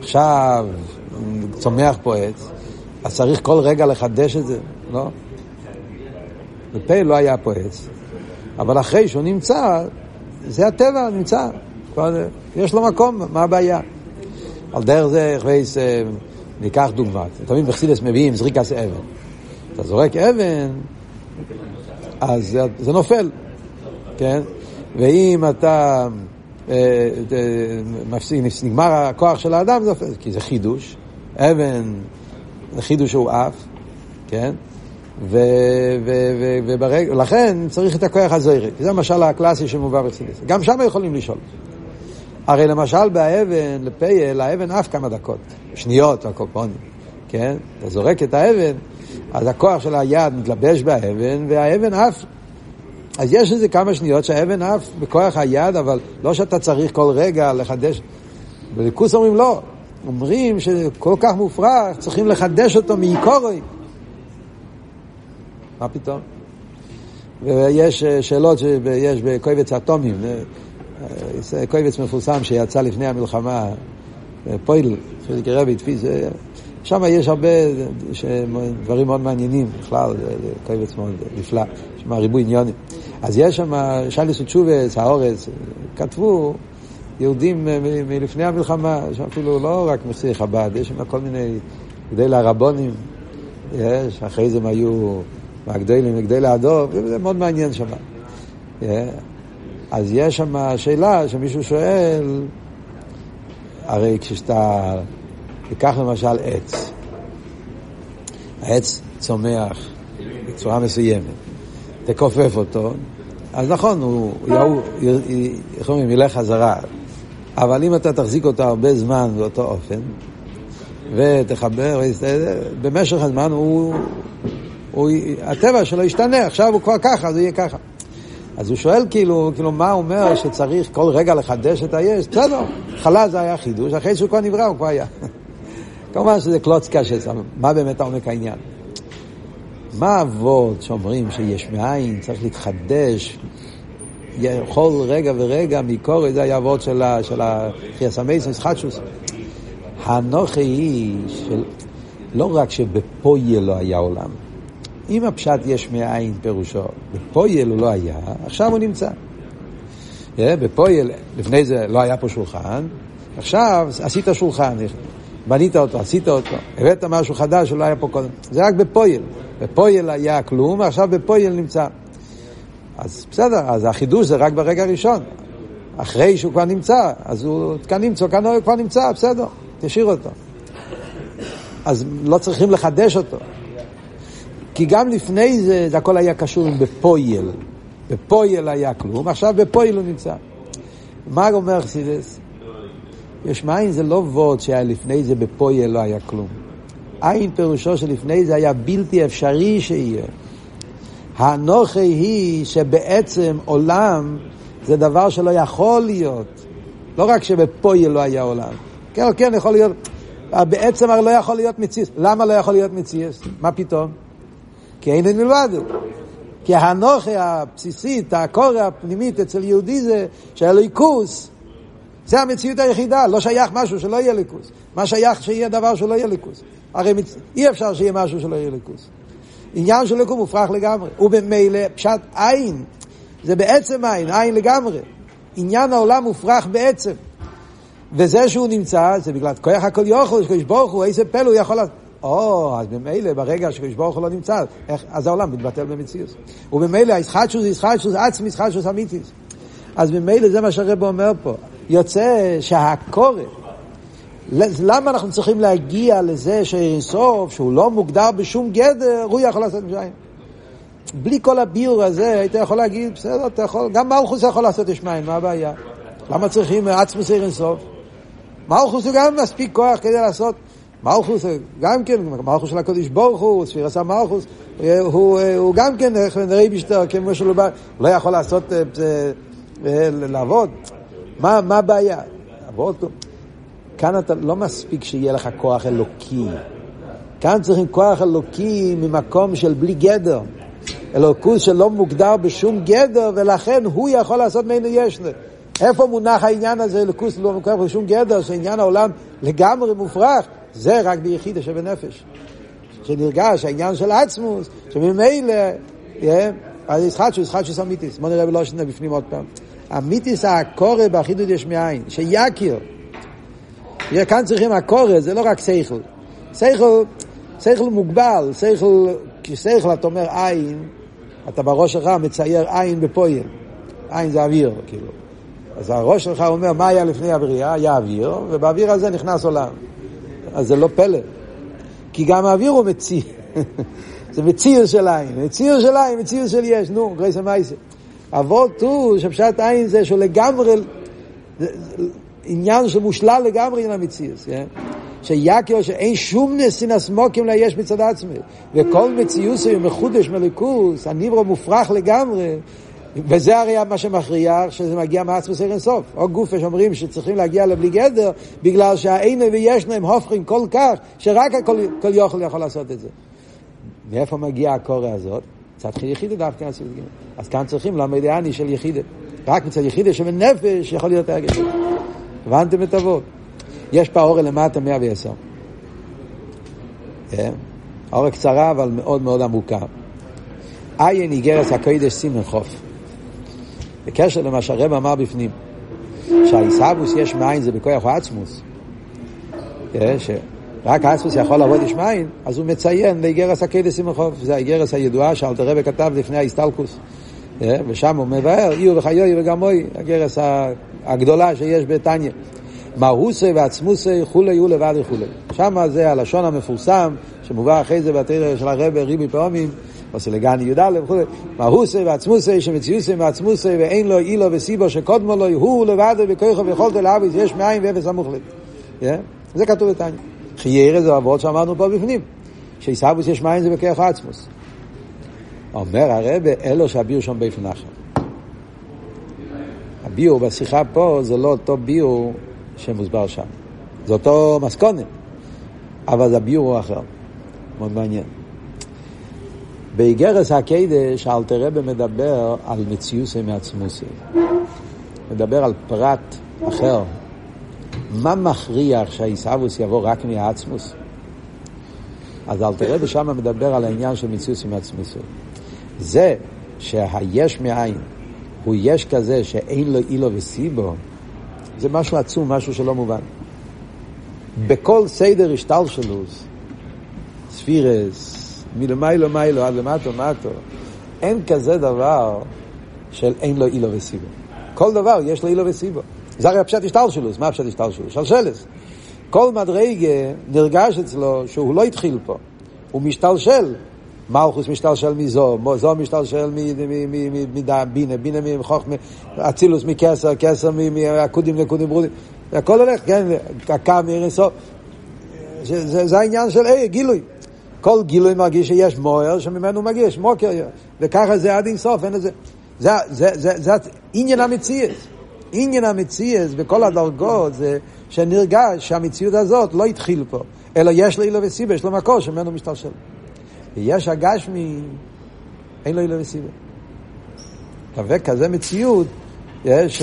עכשיו צומח פה עץ, אז צריך כל רגע לחדש את זה, לא? בפה לא היה פה עץ, אבל אחרי שהוא נמצא, זה הטבע, נמצא, כבר יש לו מקום, מה הבעיה? על דרך זה, חווייס, אה, ניקח דוגמא, תמיד בחסידס מביאים זריקס אבן. אתה זורק אבן, אז זה, זה נופל, כן? ואם אתה אה, אה, מפסיק, נגמר הכוח של האדם, זה נופל, כי זה חידוש. אבן, חידוש שהוא עף, כן? ולכן צריך את הכוח הזוירי. זה המשל הקלאסי שמובא בחסידס. גם שם יכולים לשאול. הרי למשל באבן, לפייל, האבן עף כמה דקות, שניות, הקופונים, כן? אתה זורק את האבן, אז הכוח של היד מתלבש באבן, והאבן עף. אז יש איזה כמה שניות שהאבן עף בכוח היד, אבל לא שאתה צריך כל רגע לחדש. בליכוס אומרים לא, אומרים שכל כך מופרך, צריכים לחדש אותו מעיקורי. מה פתאום? ויש אה, שאלות שיש בקויבץ אטומים, אה, אה, קויבץ מפורסם שיצא לפני המלחמה, פויל, חיזיק רבי, שם יש הרבה דברים מאוד מעניינים, בכלל, זה קויבץ מאוד נפלא, יש שם ריבוי עניונים. אז יש שם, שליס ותשובס, האורץ, כתבו יהודים מלפני המלחמה, שאפילו לא רק מסיר חב"ד, יש שם כל מיני גדלי הרבונים, יש, אחרי זה הם היו מהגדלים לגדלי הדוב, זה מאוד מעניין שם. אז יש שם שאלה שמישהו שואל, הרי כשאתה, תיקח למשל עץ, העץ צומח בצורה מסוימת, תכופף אותו, אז נכון, הוא, איך אומרים, ילך חזרה, אבל אם אתה תחזיק אותו הרבה זמן באותו אופן, ותחבר, במשך הזמן הוא, הוא, הטבע שלו ישתנה, עכשיו הוא כבר ככה, אז הוא יהיה ככה. אז הוא שואל כאילו, כאילו מה הוא אומר שצריך כל רגע לחדש את היש? בסדר, חלה זה היה חידוש, אחרי שהוא כבר נברא הוא כבר היה. כמובן שזה קלוץ קשה, מה באמת העומק העניין? מה אבות שאומרים שיש מאין, צריך להתחדש כל רגע ורגע מקורי, זה היה אבות של החייס המייסנס חדשוס. הנוכה היא של, לא רק שבפועל לא היה עולם, אם הפשט יש מאין פירושו, בפועל הוא לא היה, עכשיו הוא נמצא. בפועל, לפני זה לא היה פה שולחן, עכשיו עשית שולחן. בנית אותו, עשית אותו, הבאת משהו חדש שלא היה פה קודם. זה רק בפועל. בפועל היה כלום, ועכשיו בפועל נמצא. אז בסדר, אז החידוש זה רק ברגע הראשון. אחרי שהוא כבר נמצא, אז הוא כאן נמצא, כאן הוא כבר נמצא, בסדר, תשאיר אותו. אז לא צריכים לחדש אותו. כי גם לפני זה, זה הכל היה קשור עם בפועל. בפועל היה כלום, עכשיו בפועל הוא נמצא. מה אומר חסידות? יש מאין זה לא רק שהיה לפני זה בפועל לא היה כלום. אין פירושו שלפני זה היה בלתי אפשרי שיהיה. האנוכי היא שבעצם עולם זה דבר שלא יכול להיות. לא רק שבפויל לא היה עולם. כן, כן, יכול להיות. בעצם הרי לא יכול להיות מציאס. למה לא יכול להיות מציאס? מה פתאום? כי אין את מלבד. כי האנוכי הבסיסית, הקורא הפנימית אצל יהודי זה שהליכוס זה המציאות היחידה, לא שייך משהו שלא יהיה ליכוס. מה שייך שיהיה דבר שלא יהיה ליכוס? הרי מצ... אי אפשר שיהיה משהו שלא יהיה ליכוס. עניין של ליכוס מופרך לגמרי. ובמילא פשט עין, זה בעצם עין, עין לגמרי. עניין העולם מופרך בעצם. וזה שהוא נמצא, זה בגלל כוח הכל יוכל, שקדוש ברוך הוא, איזה פלא הוא יכול. או, אז ממילא, ברגע שקדוש ברוך הוא לא נמצא, איך, אז העולם מתבטל במציאות. ובמילא, הישחטשוס, הישחטשוס, עצמי, ישחטשוס אמיתיס. אז ממילא זה מה שהרב אומר פה. יוצא שהקורא, למה אנחנו צריכים להגיע לזה שאינסוף, שהוא לא מוגדר בשום גדר, הוא יכול לעשות משיים? בלי כל הביור הזה, היית יכול להגיד, בסדר, אתה יכול, גם מלכוס יכול לעשות יש מים, מה הבעיה? למה צריכים עצמוס אינסוף? מלכוס הוא גם מספיק כוח כדי לעשות, מלכוס גם כן, מלכוס של הקודש ברוך הוא, ספיר עשה מלכוס, הוא, הוא, הוא גם כן, איך נראה בשטר, כמו שהוא לא יכול לעשות, אה, אה, לעבוד. מה, מה הבעיה? כאן אתה לא מספיק שיהיה לך כוח אלוקי. כאן צריכים כוח אלוקי ממקום של בלי גדר. אלוקות שלא מוגדר בשום גדר, ולכן הוא יכול לעשות ממנו ישנה. איפה מונח העניין הזה, אלוקות לא מוגדר בשום גדר, שעניין העולם לגמרי מופרך? זה רק ביחידה שבנפש. שנרגש העניין של עצמוס, שממילא, אז ישחטשו, ישחטשו אמיתיס. בוא נראה בלושנה בפנים עוד פעם. אמיתיס הקורא באחידות יש מאין, שיכיר. כאן צריכים הקורא, זה לא רק שכל. שכל, שכל מוגבל, שכל, כשכל אתה אומר עין, אתה בראש שלך מצייר עין בפויל. עין זה אוויר, כאילו. אז הראש שלך אומר, מה היה לפני הבריאה? היה אוויר, ובאוויר הזה נכנס עולם. אז זה לא פלא. כי גם האוויר הוא מציא. זה מציר של עין, מציר של עין, מציר של יש, נו, גרייס המייסר. אבות הוא שפשט עין זה שהוא לגמרי, עניין שמושלל לגמרי עם המציאות, כן? שיקיו שאין שום נסינס מוקים לה יש מצד עצמי וכל מציאות הוא מחודש מליכוס, הניברו מופרך לגמרי וזה הרי מה שמכריח שזה מגיע מעצמוס אין סוף או גופה שאומרים שצריכים להגיע לבלי גדר בגלל שהאינו וישנו הם הופכים כל כך שרק הכל, כל יוכל יכול לעשות את זה מאיפה מגיע הקורא הזאת? מצד יחידה דווקא עשו את אז כאן צריכים ללמד אני של יחידה. רק מצד יחידה שבנפש יכול להיות הרגש. הבנתם את אבות? יש פה אור למטה 110. כן? האור קצרה אבל מאוד מאוד עמוקה. עין איגרס הקודש סימן חוף. בקשר למה שהרב אמר בפנים, שהעיסאוווס יש מאין זה בכוח העצמוס. רק אספוס יכול לעבוד יש מים, אז הוא מציין לאיגרס הקדס עם החוף, זה האיגרס הידועה שאלתר רבי כתב לפני ההסתלקוס. אה, ושם הוא מבאר, איר וחיוי וגמוי, הגרס הגדולה שיש בתניא. מהוסי ועצמוסי כולי הוא לבד וכולי. שם זה הלשון המפורסם, שמובא אחרי זה בתרא של הרבי ריבי פעמים, לגני י"א וכולי. מהוסי ועצמוסי שמציוסי ועצמוסי ואין לו אילו וסיבו שקודמו לו, הוא לבד וכוחו ויכולתו להביס, יש מאין ואפס המוחלט. אה, זה כתוב בתניא. חיירה זה אבות שאמרנו פה בפנים, שעיסאוויס יש מים זה בכיח עצמוס. אומר הרבה, אלו שהביאו שם אחר. הביאו בשיחה פה זה לא אותו ביאו שמוסבר שם. זה אותו מסקונה, אבל זה הביאו הוא אחר. מאוד מעניין. באיגרס הקדש אלתר רבי מדבר על מציוסי מעצמוסי. מדבר על פרט אחר, מה מכריח שהעיסאוווס יבוא רק מהעצמוס? אז אל תראה ושם מדבר על העניין של מציאות עם עצמוס. זה שהיש מאין הוא יש כזה שאין לו אילו וסיבו, זה משהו עצום, משהו שלא מובן. בכל סדר השתלשלוס, ספירס, מלמיילו מיילו עד למטו מטו, אין כזה דבר של אין לו אילו וסיבו. כל דבר יש לו אילו וסיבו. זה הרי הפשט השתלשלוס, מה הפשט השתלשלוס? שלשלס. כל מדרגה נרגש אצלו שהוא לא התחיל פה, הוא משתלשל. מלכוס משתלשל מזו, זו משתלשל מבינה, בינה מחוכמה, אצילוס מקסר, קסר מעקודים לקודים ברודים, הכל הולך, כן, קקה מאירסוף. זה העניין של גילוי. כל גילוי מרגיש שיש מוער שממנו מגיש, מוקר, וככה זה עד אינסוף, אין לזה. זה, זה, זה, זה עניין המציאות. עניין המציאות בכל הדרגות זה שנרגש שהמציאות הזאת לא התחיל פה, אלא יש לו אילו וסיבה, יש לו מקור שממנו משתלשל. ויש הגשמי, אין לו אילו וסיבה. וכזה מציאות, ש,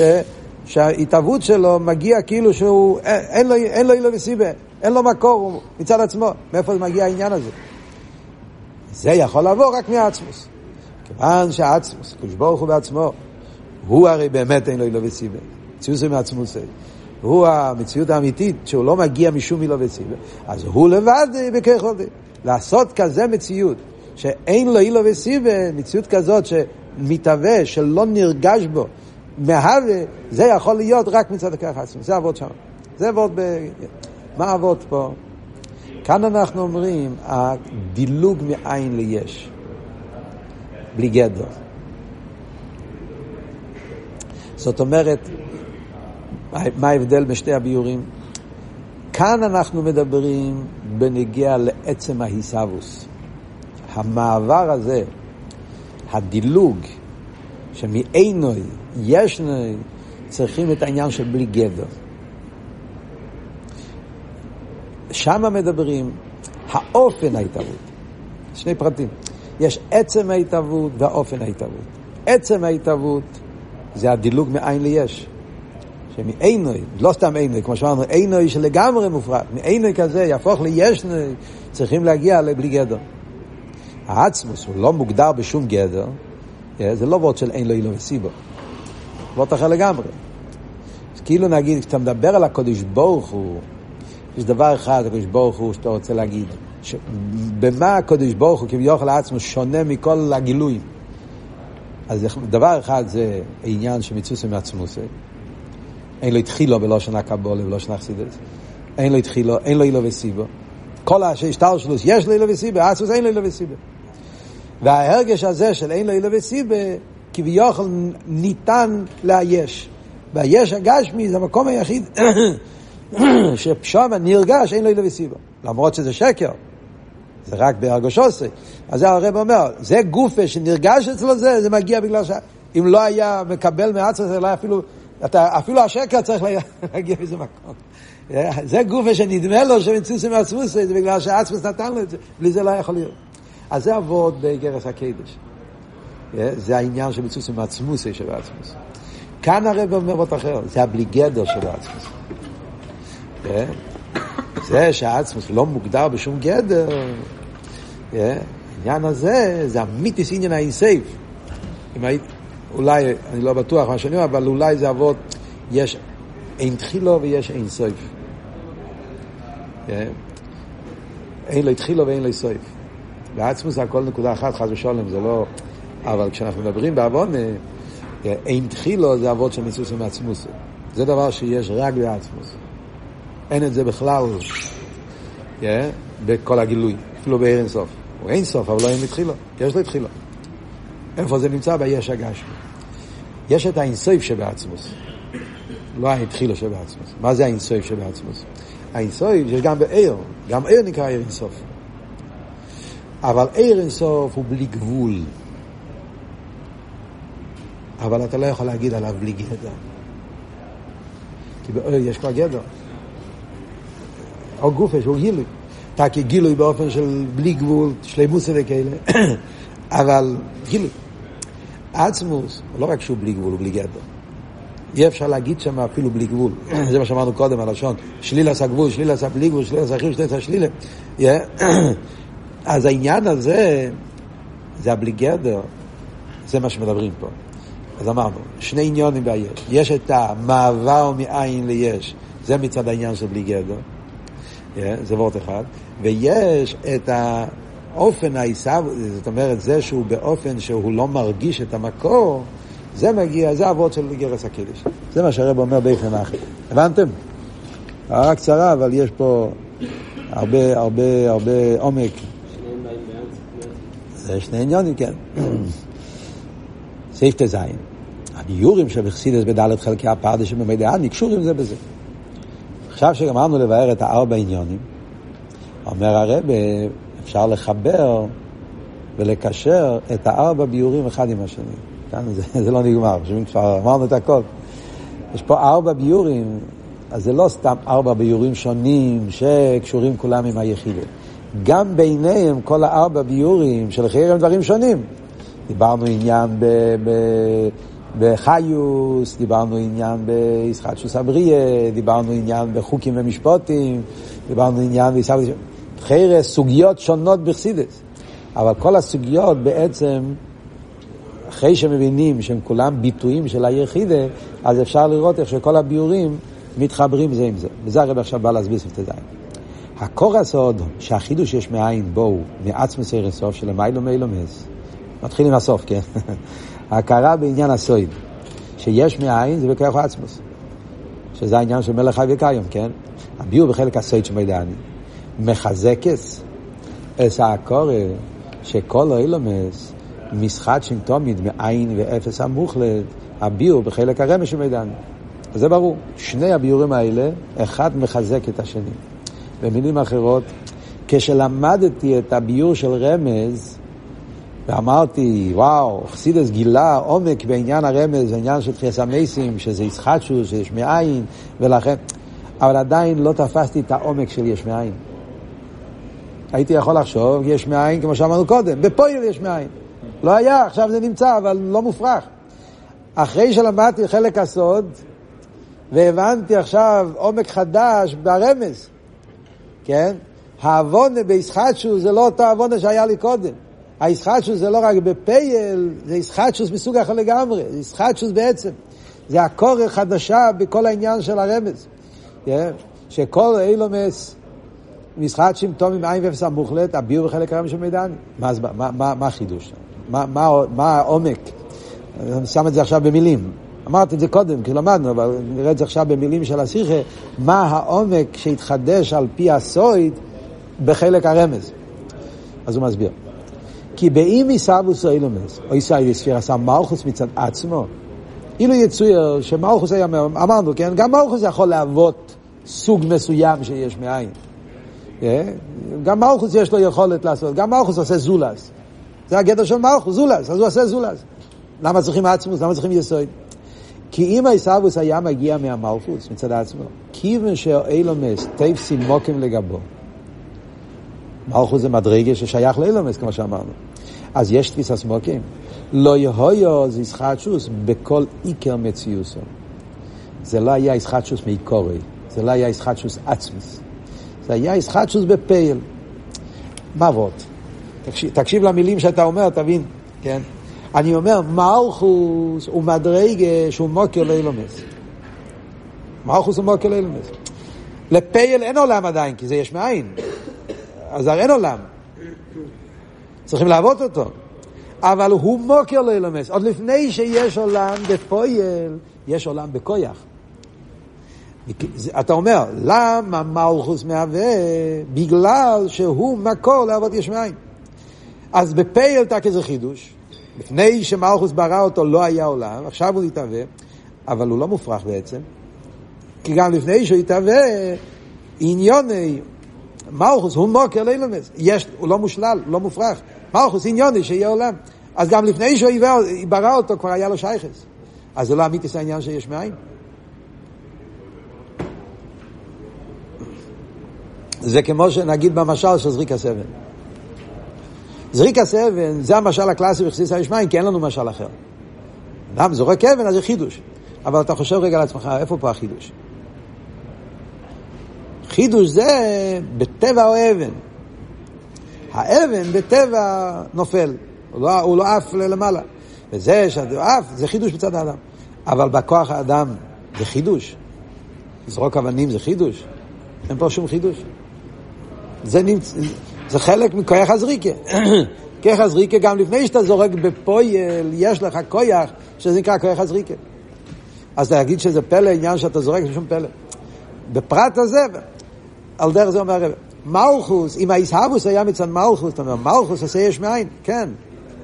שההתהוות שלו מגיע כאילו שהוא, אין לו, אין לו אילו וסיבה, אין לו מקור מצד עצמו. מאיפה מגיע העניין הזה? זה יכול לבוא רק מהעצמוס. כיוון שהעצמוס, קדוש ברוך הוא בעצמו, הוא הרי באמת אין לו אילו וסיבה. מציאות זה מעצמוס. הוא המציאות האמיתית, שהוא לא מגיע משום אילו וסיבה, אז הוא לבד בככל דין. לעשות כזה מציאות, שאין לו אילו וסיבה, מציאות כזאת שמתהווה, שלא נרגש בו, מהווה, זה יכול להיות רק מצד הכוח עצמו. זה אבות שם. זה אבות ב... מה אבות פה? כאן אנחנו אומרים, הדילוג מאין ליש, בלי גדר. זאת אומרת, מה ההבדל בשתי הביורים? כאן אנחנו מדברים בנגיע לעצם ההיסבוס. המעבר הזה, הדילוג, שמעינוי, ישנוי, צריכים את העניין של בלי גדר. שם מדברים האופן ההתהוות. שני פרטים. יש עצם ההתהוות והאופן ההתהוות. עצם ההתהוות זה הדילוג מאין ליש. שמעינוי, לא סתם עינוי, כמו שאמרנו, עינוי שלגמרי מופרד, מעינוי כזה יהפוך לישנוי, צריכים להגיע לבלי גדר. העצמוס הוא לא מוגדר בשום גדר, אה, זה לא וורד של אין לו אילו וסיבו, וורד אחר לגמרי. אז כאילו נגיד, כשאתה מדבר על הקודש ברוך הוא, יש דבר אחד, הקודש ברוך הוא, שאתה רוצה להגיד. במה הקודש ברוך הוא כביכול עצמו שונה מכל הגילויים. אז דבר אחד זה עניין של מצווה מעצמוסי, אין לו התחילו בלושן הקבולה ובלושן החסידס. אין לו התחילו, אין לו אילו וסיבו. כל השטר שלו, יש לו אילו וסיבו, אסוס אין לו אילו וסיבו. וההרגש הזה של אין לו אילו וסיבו, כביכול ניתן לאייש. והיש הגשמי זה המקום היחיד ששם נרגש אין לו אילו וסיבו. למרות שזה שקר. זה רק בהרגושוסי. אז זה הרב אומר, זה גופה שנרגש אצלו זה, זה מגיע בגלל ש... אם לא היה מקבל מעצמו, זה לא היה אפילו אתה, אפילו השקר צריך להגיע מאיזה מקום. זה גופה שנדמה לו שמצוסי מעצמוס, זה בגלל שהעצמוס נתן לו את זה, בלי זה לא יכול להיות. אז זה עבוד בגרס הקדש. זה העניין של מצוסי מעצמוס שבעצמוס. כאן הרב אומר עוד אחר, זה הבלי גדר של העצמוס. זה שהעצמוס לא מוגדר בשום גדר, העניין הזה, זה המיתיס עניין האינסייף. אם היית... אולי, אני לא בטוח מה שאני אומר, אבל אולי זה אבות, יש אין תחילו ויש אין סויף. כן? אין לו התחילו ואין לו סויף. בעצמו זה הכל נקודה אחת, חס ושלום, זה לא... אבל כשאנחנו מדברים בעוון, כן, אין תחילו זה אבות של מיסוס ומעצמוס. זה דבר שיש רק בעצמוס. אין את זה בכלל כן? בכל הגילוי, אפילו באין סוף. הוא אין סוף, אבל לא אין התחילו, יש לו התחילו. איפה זה נמצא? ביש הגשמי. יש את האינסויף שבעצמוס, לא ההתחילו שבעצמוס. מה זה האינסויף שבעצמוס? האינסויף יש גם בעיר, גם עיר נקרא עיר אינסוף. אבל עיר אינסוף הוא בלי גבול. אבל אתה לא יכול להגיד עליו בלי גדר. כי בעיר יש כבר גדר. או גופה שהוא גילוי. אתה כגילוי באופן של בלי גבול, שלימוס וכאלה, אבל גילוי. עצמוס, לא רק שהוא בלי גבול, הוא בלי גדר. אי אפשר להגיד שם אפילו בלי גבול. זה מה שאמרנו קודם, הלשון. שליל עשה גבול, שליל עשה בלי גבול, שליל עשה חיל, שליל עשה שלילה. אז העניין הזה, זה הבלי גדר, זה מה שמדברים פה. אז אמרנו, שני עניונים ביש. יש את המעבר מאין ליש, זה מצד העניין של בלי גדר. זה וורט אחד, ויש את האופן העיסב, זאת אומרת, זה שהוא באופן שהוא לא מרגיש את המקור, זה מגיע, זה אבות של גרס הקידוש. זה מה שהרב אומר באיפן אחר. הבנתם? הערה קצרה, אבל יש פה הרבה, הרבה, הרבה עומק. זה שני עניונים, כן. סעיף ט"ז. הביורים של אכסידס בדלת חלקי הפרדה שבמדע נקשורים זה בזה. עכשיו שגמרנו לבאר את הארבע עניונים, אומר הרב, אפשר לחבר ולקשר את הארבע ביורים אחד עם השני. כאן זה, זה לא נגמר, כבר אמרנו את הכל. יש פה ארבע ביורים, אז זה לא סתם ארבע ביורים שונים שקשורים כולם עם היחידה. גם ביניהם כל הארבע ביורים של חייר הם דברים שונים. דיברנו עניין ב... ב בחיוס, דיברנו עניין בישחטשוס אבריה, דיברנו עניין בחוקים ומשפוטים, דיברנו עניין בישחטשוס... חרס, סוגיות שונות בחסידס. אבל כל הסוגיות בעצם, אחרי שמבינים שהם כולם ביטויים של היחידה, אז אפשר לראות איך שכל הביאורים מתחברים זה עם זה. וזה הרב עכשיו בא להסביר זין. הקור הסוד שהחידוש יש מאין בואו, מעצמס ערס סוף של המיילו מס. מתחיל עם הסוף, כן? ההכרה בעניין הסויד, שיש מאין זה בכוח עצמוס, שזה העניין של מלך חי וקיים, כן? הביאו בחלק הסויד שמיידעני. מחזקס אס הקורא שכל אילומס משחת תומית מאין ואפס המוחלט, הביאו בחלק הרמש שמיידעני. זה ברור. שני הביאורים האלה, אחד מחזק את השני. במילים אחרות, כשלמדתי את הביאור של רמז, ואמרתי, וואו, חסידס גילה עומק בעניין הרמז, בעניין של תחייה המייסים, שזה ישחטשו, שיש מאין, ולכן, אבל עדיין לא תפסתי את העומק של יש מאין. הייתי יכול לחשוב, יש מאין, כמו שאמרנו קודם, בפועל יש מאין. לא היה, עכשיו זה נמצא, אבל לא מופרך. אחרי שלמדתי חלק הסוד, והבנתי עכשיו עומק חדש ברמז, כן? העוונה בישחטשו זה לא אותו עוונה שהיה לי קודם. הישחטשוס זה לא רק בפייל, זה ישחטשוס מסוג אחר לגמרי, זה ישחטשוס בעצם. זה הקורא חדשה בכל העניין של הרמז. Yeah, שכל אילומס משחטשים תומים עין ואפס המוחלט, הביאו בחלק הרמז של מידעני. מה, מה, מה, מה החידוש? מה, מה, מה העומק? אני שם את זה עכשיו במילים. אמרתי את זה קודם, כי למדנו, אבל נראה את זה עכשיו במילים של השיחה, מה העומק שהתחדש על פי הסויד בחלק הרמז. אז הוא מסביר. כי באם יסבוס אילומס, או יסיידי ספיר עשה מלכוס מצד עצמו, אילו יצויר שמלכוס היה, אמרנו, כן? גם מלכוס יכול להוות סוג מסוים שיש מאין. גם מלכוס יש לו יכולת לעשות, גם מלכוס עושה זולס. זה הגדר של מלכוס, זולס, אז הוא עושה זולס. למה צריכים עצמוס? למה צריכים יסוד? כי אם העיסאוווס היה מגיע מהמלכוס מצד עצמו, כיוון שאילומס תפסי מוקים לגבו, מלכוס זה מדרגה ששייך לאילומס, כמו שאמרנו. אז יש תפיסה סמוקים. לא יהויו זה ישחטשוס בכל עיקר מציוסו. זה לא היה ישחטשוס מעיקורי, זה לא היה ישחטשוס עצמוס. זה היה ישחטשוס בפייל. מה עבוד? תקשיב, תקשיב למילים שאתה אומר, תבין, כן? אני אומר, מלכוס הוא מדרגה שהוא מוקר לאילומס. מלכוס הוא מוקר לאילומס. לפייל אין עולם עדיין, כי זה יש מאין. אז הרי אין עולם. צריכים לעבוד אותו. אבל הוא מוקר לאילומס. עוד לפני שיש עולם בפועל, יש עולם בכויח. אתה אומר, למה מלכוס מהווה? בגלל שהוא מקור לעבוד יש מאין. אז בפייל תקי זה חידוש. לפני שמלכוס ברא אותו לא היה עולם, עכשיו הוא התהווה, אבל הוא לא מופרך בעצם. כי גם לפני שהוא התהווה, עניוני מלכוס הוא מוקר לאילומס. יש, הוא לא מושלל, לא מופרך. מלכוס עניוני שיהיה עולם. אז גם לפני שהוא ברא אותו כבר היה לו שייכס. אז זה לא אמיתיס העניין שיש מאין. זה כמו שנגיד במשל של זריק הסבן. זריק הסבן זה המשל הקלאסי בחסיס הישמיים, כי אין לנו משל אחר. אדם זורק אבן אז זה חידוש. אבל אתה חושב רגע לעצמך, איפה פה החידוש? חידוש זה בטבע או אבן. האבן בטבע נופל, הוא לא, הוא לא עף למעלה. וזה שהוא עף, זה חידוש מצד האדם. אבל בכוח האדם זה חידוש. לזרוק אבנים זה חידוש. אין פה שום חידוש. זה, נמצ... זה חלק מכוח הזריקה. כוח הזריקה, גם לפני שאתה זורק בפויל, יש לך כוח שזה נקרא כוח הזריקה. אז להגיד שזה פלא, עניין שאתה זורק, זה שום פלא. בפרט הזה, על דרך זה אומר הרב, מלכוס, אם האיסהבוס היה מצד מלכוס, אתה אומר, מלכוס עושה יש מאין, כן.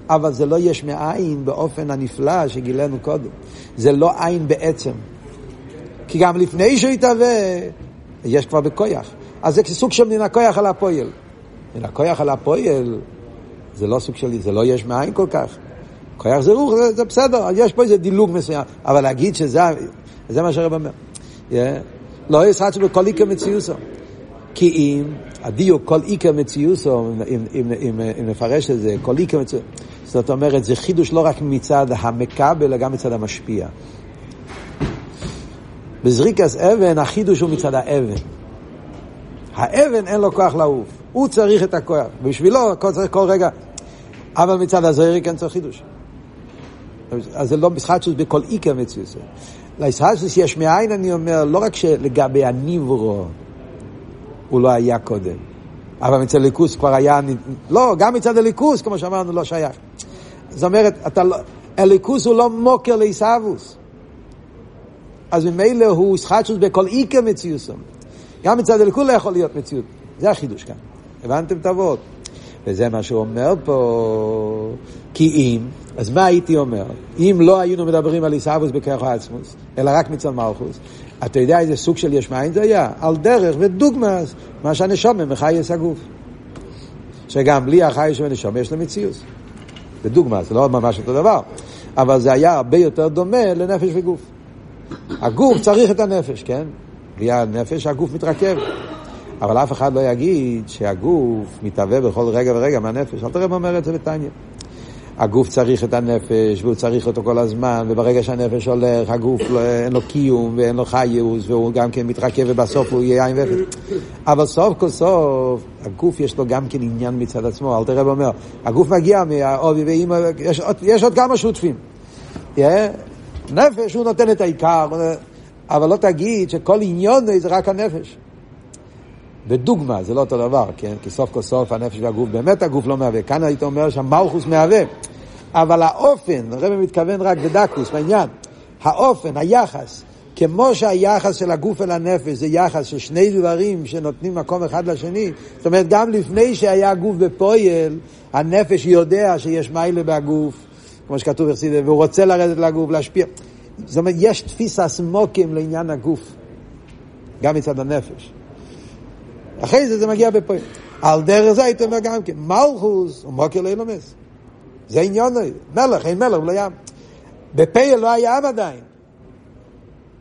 אבל זה לא יש מאין באופן הנפלא שגילנו קודם. זה לא עין בעצם. כי גם לפני שהוא יתהווה, יש כבר בכויח. אז זה סוג של מן הכויח על הפועל. מן הכויח על הפועל, זה לא סוג שלי, זה לא יש מאין כל כך. כויח זה רוח, זה, זה בסדר, יש פה איזה דילוג מסוים. אבל להגיד שזה זה מה שהרב אומר. Yeah. לא יש ישחק בכל איקר מציוסו. כי אם הדיוק כל איקר מציוסו, אם נפרש את זה, כל איקר מציוסו, זאת אומרת, זה חידוש לא רק מצד המקבל, אלא גם מצד המשפיע. בזריקס אבן, החידוש הוא מצד האבן. האבן אין לו כוח לעוף, הוא צריך את הכוח. בשבילו, הכל צריך כל רגע. אבל מצד הזריק אין צריך חידוש. אז זה לא משחק בכל איקר מציוסו. לישחטשוס יש מאין, אני אומר, לא רק שלגבי הניברו הוא לא היה קודם, אבל מצד הליכוס כבר היה, לא, גם מצד הליכוס, כמו שאמרנו, לא שייך. זאת אומרת, אתה לא, הליכוס הוא לא מוקר לעיסאוווס. אז ממילא הוא ישחטשוס בכל איקר מציוסו. גם מצד הליכוס לא יכול להיות מציאות. זה החידוש כאן. הבנתם את הוורד? וזה מה שהוא אומר פה, כי אם, אז מה הייתי אומר? אם לא היינו מדברים על עיסאוווס בכרך העצמוס, אלא רק מצד מלכוס, אתה יודע איזה סוג של יש מאין זה היה? על דרך ודוגמה, מה שהנשומה מחייס הגוף. שגם בלי החייס ונשומה יש לו מציאות. בדוגמה, זה לא ממש אותו דבר, אבל זה היה הרבה יותר דומה לנפש וגוף. הגוף צריך את הנפש, כן? בלי הנפש הגוף מתרכב. אבל אף אחד לא יגיד שהגוף מתהווה בכל רגע ורגע מהנפש. אל תראה מה אומר את זה בתניא. הגוף צריך את הנפש, והוא צריך אותו כל הזמן, וברגע שהנפש הולך, הגוף לא, אין לו קיום ואין לו חיוס, והוא גם כן מתרכב ובסוף הוא יהיה עין ואפס. אבל סוף כל סוף, הגוף יש לו גם כן עניין מצד עצמו. אל תראה ואומר, הגוף מגיע מהאובי ואימא, יש, יש עוד כמה שותפים. Yeah, נפש הוא נותן את העיקר, אבל לא תגיד שכל עניון זה רק הנפש. בדוגמה, זה לא אותו דבר, כן? כי סוף כל סוף הנפש והגוף, באמת הגוף לא מהווה. כאן היית אומר שהמלכוס מהווה. אבל האופן, הרב מתכוון רק בדקוס, בעניין, האופן, היחס, כמו שהיחס של הגוף אל הנפש זה יחס של שני דברים שנותנים מקום אחד לשני, זאת אומרת, גם לפני שהיה גוף בפועל, הנפש יודע שיש מיילה בגוף, כמו שכתוב בחסידה, והוא רוצה לרדת לגוף, להשפיע. זאת אומרת, יש תפיסה סמוקים לעניין הגוף, גם מצד הנפש. אחרי זה זה מגיע בפועל. על דרך זה הייתי אומר גם כן, מלכוס הוא מוקר לאילומס. זה עניון, מלך, אין מלך, לא ים. בפייל לא היה עם עדיין.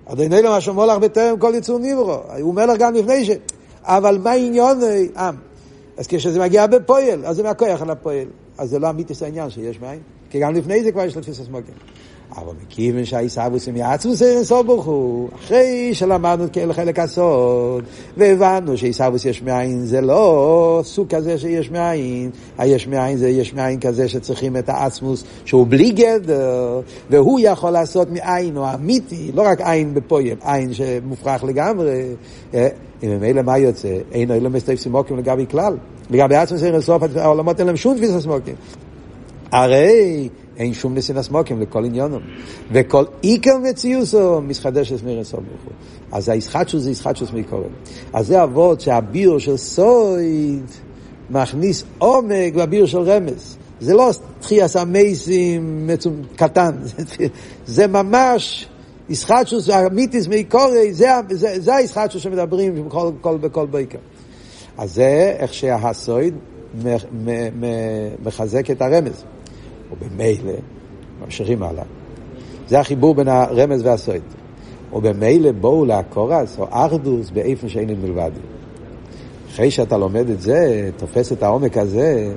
אדוני לא משהו מולך בטרם כל יצור נברו. הוא מלך גם לפני ש... אבל מה עניון עם? אז כשזה מגיע בפועל, אז זה מהכוח על הפועל. אז זה לא אמיתיס העניין שיש מים. כי גם לפני זה כבר יש לו תפיסת מוקר. אבל מכיוון שהעיסאוווס הם יעצמו סיינסו ברוך הוא, אחרי שלמדנו כאלה חלק הסוד, והבנו שעיסאוווס יש מאין זה לא סוג כזה שיש מאין, היש מאין זה יש מאין כזה שצריכים את העצמוס שהוא בלי גדר, והוא יכול לעשות מאין או אמיתי, לא רק עין בפוים, עין שמופרך לגמרי, אם ממילא מה יוצא? אין אילו מסתיף סימוקים לגבי כלל. לגבי עצמוס סיינסו, העולמות אין להם שום תפיסה סימוקים. הרי אין שום נסינס מוקים לכל עניונם. וכל עיקר מציוסו מסחדש את מירס ברוך אז הישחטשוס זה ישחטשוס מקורם. אז זה אבות שהביר של סויד מכניס עומק בביר של רמז. זה לא תחייה המייסים קטן, זה ממש ישחטשוס, המיתיס מקורי, זה, זה, זה הישחטשוס שמדברים בכל, בכל, בכל ביקר. אז זה איך שהסויד מחזק את הרמז. ובמילא, ממשיכים הלאה. זה החיבור בין הרמז והסויד. ובמילא בואו לאקורס או אחדוס באיפה שאין מלבד. אחרי שאתה לומד את זה, תופס את העומק הזה,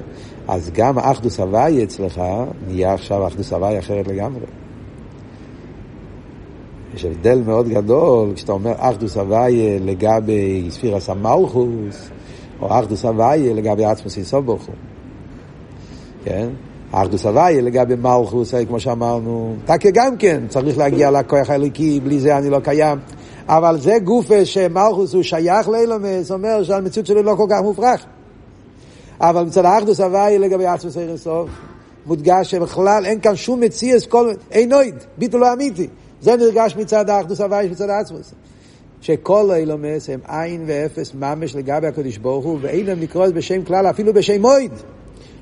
אז גם אחדוס הוואי אצלך נהיה עכשיו אחדוס הוואי אחרת לגמרי. יש הבדל מאוד גדול כשאתה אומר אחדוס הוואי לגבי ספירס המלכוס, או אחדוס הוואי לגבי עצמוס איסובוכו. כן? אחדוס הוויה לגבי מלכוס, כמו שאמרנו, תקה גם כן, צריך להגיע לכוח האלוקי, בלי זה אני לא קיים. אבל זה גוף שמלכוס הוא שייך לאילומס, אומר שהמציאות שלו לא כל כך מופרך. אבל מצד האחדוס הוואי לגבי עצמוס ערן סוף, מודגש שבכלל אין כאן שום מציאס, כל... אין נויד, ביטול לא אמיתי. זה נרגש מצד האחדוס הוואי מצד העצמוס. שכל אילומס הם עין ואפס ממש לגבי הקדוש ברוך הוא, ואילם נקרא בשם כלל, אפילו בשם מויד,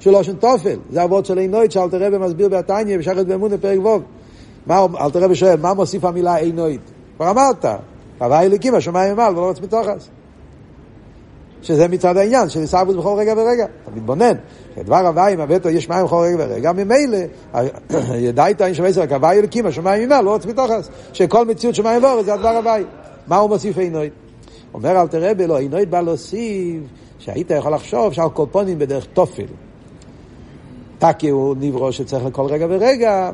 לא שם תופל. זה אבות של אינויד, שאלתר רבי מסביר בתניא, בשחת באמונה פרק ו'. מה אלתר רבי שואל, מה מוסיף המילה אינויד? כבר אמרת, הווה אליקים, השמיים ממעל ולא רץ מתוכס. שזה מצד העניין, של עיסאוווס בכל רגע ורגע. אתה מתבונן, כדבר הוואי מהבטו יש מים בכל רגע ורגע, ממילא, ידעת אין שווה ישראל, כהוואי אלוקים, השמיים ממעל, לא רוצה מתוכס. שכל מציאות שמיים ואורץ זה הדבר הוואי. מה הוא מוסיף עינוי? אומר אל תראה בלו, עינוי בא להוסיף, שהיית יכול לחשוב שהקופונים בדרך תופל. טקי הוא נברו שצריך לכל רגע ורגע,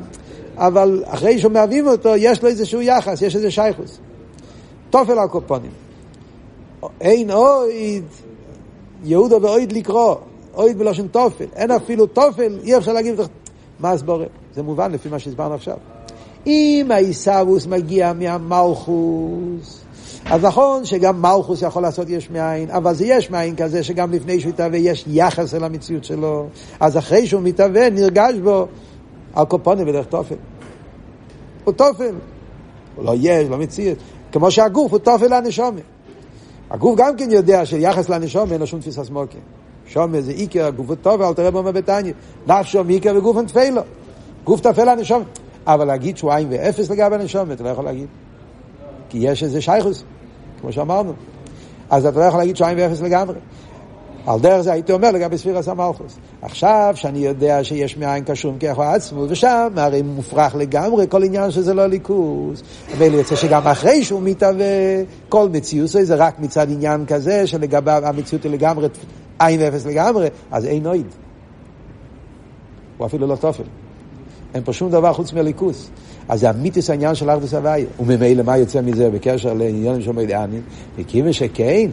אבל אחרי שמהווים אותו, יש לו איזשהו יחס, יש איזה שייכוס. תופל הקופונים. אין אויד, יהודה ואויד לקרוא, אויד בלושן תופל, אין אפילו תופל, אי אפשר להגיד, מה הסבורה? זה מובן לפי מה שהסברנו עכשיו. אם העיסאוווס מגיע מהמלכוס, אז נכון שגם מלכוס יכול לעשות יש מאין, אבל זה יש מאין כזה שגם לפני שהוא יתהווה יש יחס אל המציאות שלו, אז אחרי שהוא מתהווה נרגש בו על קופונים בדרך תופל. הוא תופל. הוא לא יש, לא מציאות. כמו שהגוף הוא תופל לנשומת. הגוף גם כן יודע שיחס לנשום אין לו שום תפיסה סמוקי. שום זה איקר, הגוף הוא טוב, אל תראה בו בביתניה. נפשו מיקר וגוף אין תפלו. גוף תפל לנשום. אבל להגיד שהוא עין ואפס לגבי הנשום, אתה לא יכול להגיד. כי יש איזה שייכוס, כמו שאמרנו. אז אתה לא יכול להגיד עין ואפס לגמרי. על דרך זה הייתי אומר לגבי ספירס המלכוס. עכשיו שאני יודע שיש מאין קשום כאחו עצמו, ושם הרי מופרך לגמרי כל עניין שזה לא ליכוז. ואלה יוצא שגם אחרי שהוא מתהווה, כל מציאות זה רק מצד עניין כזה, שלגביו המציאות היא לגמרי עין ואפס לגמרי, אז אין נויד. הוא אפילו לא תופל. אין פה שום דבר חוץ מהליכוס. אז זה אמיתיס העניין של ארדוס הוואי. וממילא מה יוצא מזה בקשר לעניינים של מידענים? וכיוון שכן,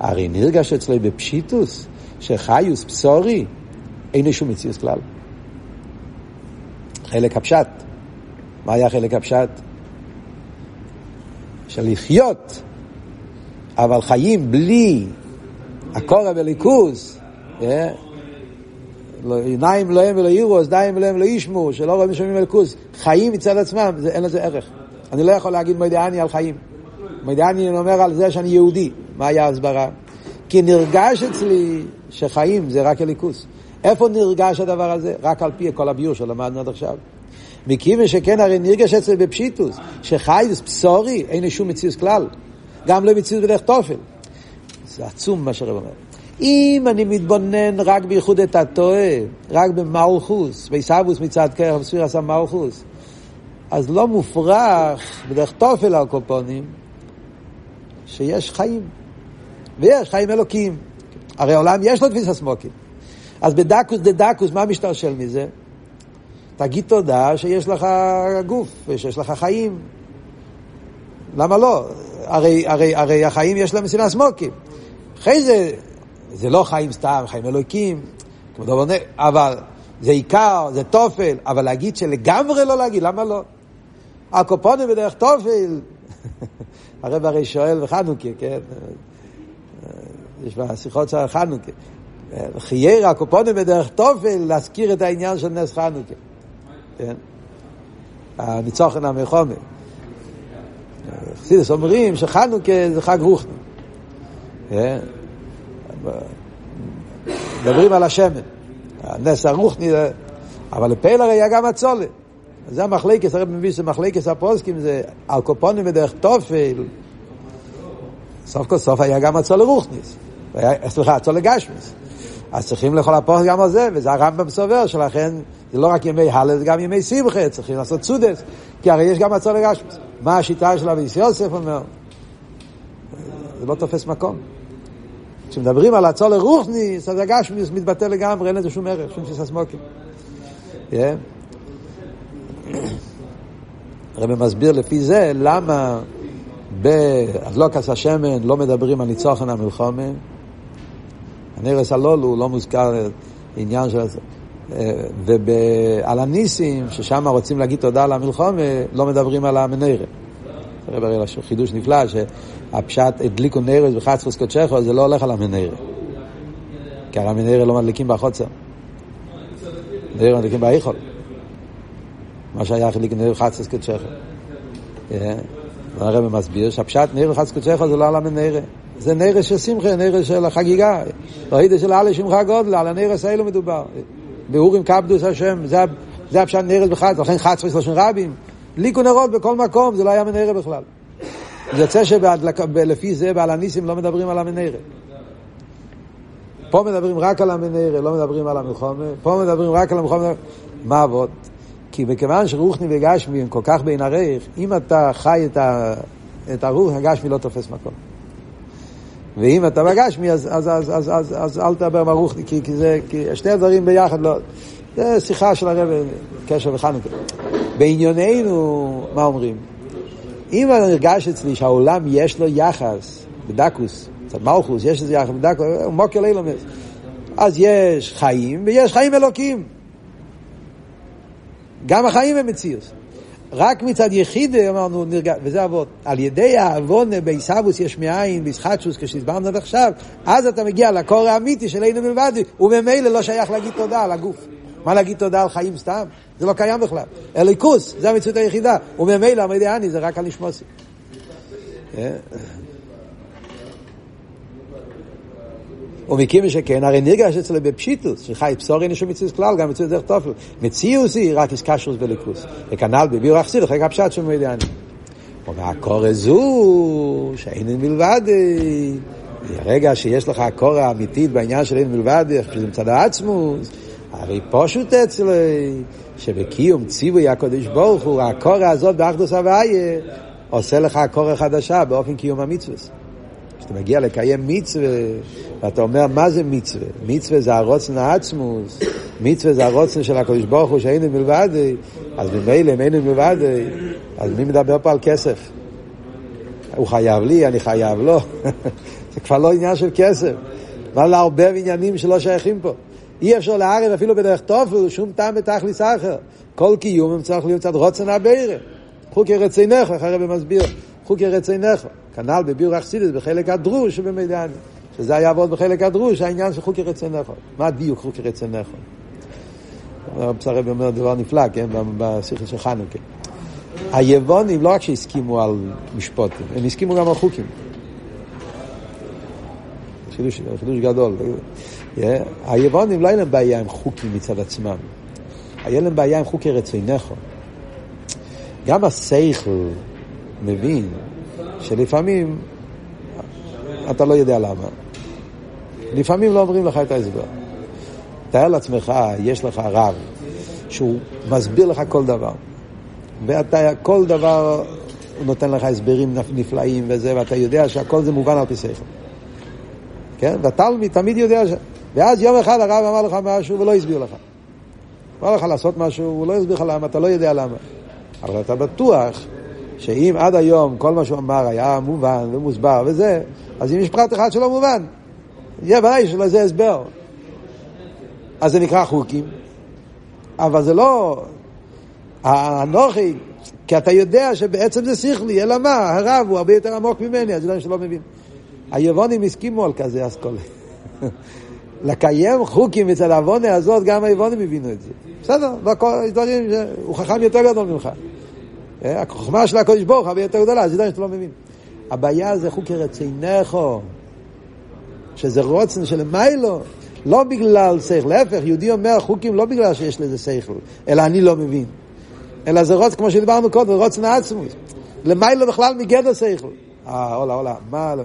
הרי נרגש אצלו בפשיטוס, שחיוס פסורי, אין שום מציאות כלל. חלק הפשט. מה היה חלק הפשט? של לחיות, אבל חיים בלי הקורא וליכוס, אה? עיניים לא הם ולא יראו, אוזניים לא הם ולא ישמעו, שלא רואים ושומעים אלוקוס, חיים מצד עצמם, זה, אין לזה ערך. אני לא יכול להגיד מוידעני על חיים. מוידעני אומר על זה שאני יהודי. מה היה ההסברה? כי נרגש אצלי שחיים זה רק אליקוס. איפה נרגש הדבר הזה? רק על פי כל הביור שלמדנו עד עכשיו. מכיוון שכן הרי נרגש אצלי בפשיטוס, שחייס פסורי, אין שום מציאות כלל. גם לא מציאות בדרך תופל. זה עצום מה שהרב אומר. אם אני מתבונן רק בייחוד את הטועה, רק במלכוס, בעיסאוווס מצד כרך, בספירס המלכוס, אז לא מופרך בדרך תופל על קופונים, שיש חיים. ויש חיים אלוקים. הרי העולם יש לו תפיסה סמוקים. אז בדקוס דה דקוס, מה משתרשל מזה? תגיד תודה שיש לך גוף ושיש לך חיים. למה לא? הרי, הרי, הרי החיים יש להם מסילה סמוקים. אחרי זה, זה לא חיים סתם, חיים אלוקים, אבל זה עיקר, זה תופל, אבל להגיד שלגמרי לא להגיד, למה לא? הקופונים בדרך תופל, הרב הרי שואל בחנוכה, כן? יש בשיחות של חנוכה. חייר הקופונים בדרך תופל להזכיר את העניין של נס חנוכה. כן? הניצוחן המחומר. חסידס אומרים שחנוכה זה חג רוחני. מדברים על השמן. הנס הרוחני, אבל לפעיל הרי היה גם הצולת. זה המחלקס, הרב מביא שמחלקס הפוסקים זה על קופונים בדרך תופל. סוף כל סוף היה גם הצול לרוחניס. סליחה, הצול לגשמיס. אז צריכים לכל הפוך גם על זה, וזה הרמב"ם סובר, שלכן זה לא רק ימי הלל, זה גם ימי שמחה, צריכים לעשות צודס, כי הרי יש גם הצול לגשמיס. מה השיטה של אביס יוסף אומר? זה לא תופס מקום. כשמדברים על הצול לרוחניס, אז הגשמיס מתבטא לגמרי, אין לזה שום ערך, שום תפיסה סמוקים. Yeah. הרב מסביר לפי זה למה בהדלוקס השמן לא מדברים על ניצוחן המלחומה. הנרס הלולו לא מוזכר עניין של זה. ועל הניסים, ששם רוצים להגיד תודה על המלחומה, לא מדברים על המנרה. הרב הרי חידוש נפלא, שהפשט הדליקו נרס וחצפוס קודשךו, זה לא הולך על המנרה. כי הרי המנרה לא מדליקים בחוצר. נרס מדליקים באיכול. מה שהיה חליק נר וחצפוס קודשךו. הרב מסביר שהפשט נר וחצפוס קודשךו זה לא על המנרה. זה נרס של שמחה, נרס של החגיגה. ראיתי של אלה שמחה גודל, על הנרס האלו מדובר. באורים קפדוס השם, זה הפשט נרס בחצפוס, לכן חצפוס לשון רבים. ליקו נרות בכל מקום, זה לא היה מנהרה בכלל. יוצא שלפי זה בעל הניסים לא מדברים על המנהרה. פה מדברים רק על המנהרה, לא מדברים על המלחומה. פה מדברים רק על המלחומה. מה עבוד? כי מכיוון שרוחני וגשמי הם כל כך בין הרייך, אם אתה חי את, ה, את הרוח, הגשמי לא תופס מקום. ואם אתה בגשמי, אז, אז, אז, אז, אז, אז אל תדבר ברוחני, כי, כי, זה, כי שני הדברים ביחד לא... זה שיחה של הרב, קשר וחנוכה. בענייננו, מה אומרים? אם אני נרגש אצלי שהעולם יש לו יחס, בדקוס, קצת מלכוס, יש לזה יחס בדקוס, הוא מוקר לילומס. אז יש חיים ויש חיים אלוקים. גם החיים הם מציאוס. רק מצד יחיד אמרנו, נרגש, וזה אבות. על ידי העוון בעיסאוווס יש מאין, בישחטשוס, כשהסברנו עד עכשיו, אז אתה מגיע לקור האמיתי של אינו מלבד, וממילא לא שייך להגיד תודה על הגוף. מה להגיד תודה על חיים סתם? זה לא קיים בכלל. אליקוס, זה המציאות היחידה. וממילא עמדי אני זה רק על נשמוסי. אה? ומכיוון שכן, הרי נרגש אצלו בפשיטוס, שחי בשורי נשו מציאוס כלל, גם מציאוס דרך תופל. מציאוס היא רק איסקשוס בליכוס. וכנ"ל בביור אכסיר, אחרי הפשט של מועדי אני. והקורא זו, שאין מלבד, הרגע שיש לך הקורא האמיתית בעניין של אין מלבד, שזה מצד העצמוס, הרי פשוט אצלי, שבקיום ציווי הקודש ברוך הוא, הקורא הזאת באחדוס הוויה, עושה לך הקורא חדשה באופן קיום המצווה. כשאתה מגיע לקיים מצווה, ואתה אומר, מה זה מצווה? מצווה זה הרוצן העצמוס, מצווה זה הרוצן של הקודש ברוך הוא שאין מלבד, אז ממילא אם אין מלבד, אז מי מדבר פה על כסף? הוא חייב לי, אני חייב לו. זה כבר לא עניין של כסף. מה לערבב עניינים שלא שייכים פה? אי אפשר לערב אפילו בדרך טוב, שום טעם בתכליס אחר. כל קיום הם צריך להיות קצת רוצן הבירה. חוקי רצינך, איך הרב מסביר, חוקי רצינך. כנ"ל בביור אכסידס בחלק הדרוש שבמדיין. שזה היה עבוד בחלק הדרוש, העניין של חוקי רצינך. מה דיוק חוקי רצינך? הרב אומר דבר נפלא, כן, בשיחה של חנוכה. היוונים לא רק שהסכימו על משפוטים, הם הסכימו גם על חוקים. חידוש גדול. היוונים לא היה להם בעיה עם חוקים מצד עצמם, היה להם בעיה עם חוקי רצונכו. גם השכל מבין שלפעמים אתה לא יודע למה. לפעמים לא אומרים לך את ההסבר. תאר לעצמך, יש לך רב שהוא מסביר לך כל דבר. ואתה, כל דבר, הוא נותן לך הסברים נפלאים וזה, ואתה יודע שהכל זה מובן על פי שכל. כן? והתלמיד תמיד יודע ש... ואז יום אחד הרב אמר לך משהו ולא הסביר לך. אמר לך לעשות משהו, הוא לא הסביר לך למה, אתה לא יודע למה. אבל אתה בטוח שאם עד היום כל מה שהוא אמר היה מובן ומוסבר וזה, אז אם יש פרט אחד שלא מובן, יהיה ודאי שלזה הסבר. אז זה נקרא חוקים, אבל זה לא האנוכי, כי אתה יודע שבעצם זה שכלי, אלא מה, הרב הוא הרבה יותר עמוק ממני, אז זה לא שלא מבין. היוונים הסכימו על כזה אסכולה. לקיים חוקים מצד העוונה הזאת, גם היוונים הבינו את זה. בסדר, לא דברים, הוא חכם יותר גדול ממך. אה, החוכמה של הקודש ברוך הרבה יותר גדולה, זה דברים שאתה לא מבין. הבעיה זה חוקי רצינכו, שזה רוצן של מיילו, לא בגלל שכל, להפך, יהודי אומר חוקים לא בגלל שיש לזה שכל, אלא אני לא מבין. אלא זה רוצן, כמו שדיברנו קודם, רוצן העצמוס. למיילו בכלל מגדר שכל. אה, עולה, עולה, מה לא.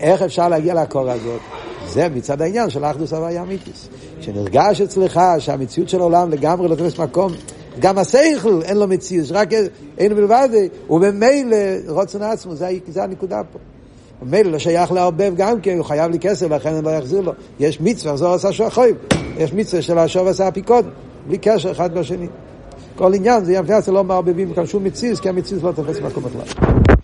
איך אפשר להגיע לקור הזאת? זה מצד העניין של אחדוס הוויה אמיתיס. כשנרגש אצלך שהמציאות של העולם לגמרי לא תופס מקום, גם השכל אין לו מציאות, רק אין בלבד, וממילא רוצן עצמו, זה, זה הנקודה פה. ממילא לא שייך לערבב גם כן, הוא חייב לי כסף, לכן אני לא אחזיר לו. יש מצווה, לחזור עשה שוחויב. יש מצווה של השוב עשה הפיקוד, בלי קשר אחד בשני. כל עניין זה יפה, זה לא מערבבים כאן שום מציאות, כי המציאות לא תופס מקום בכלל.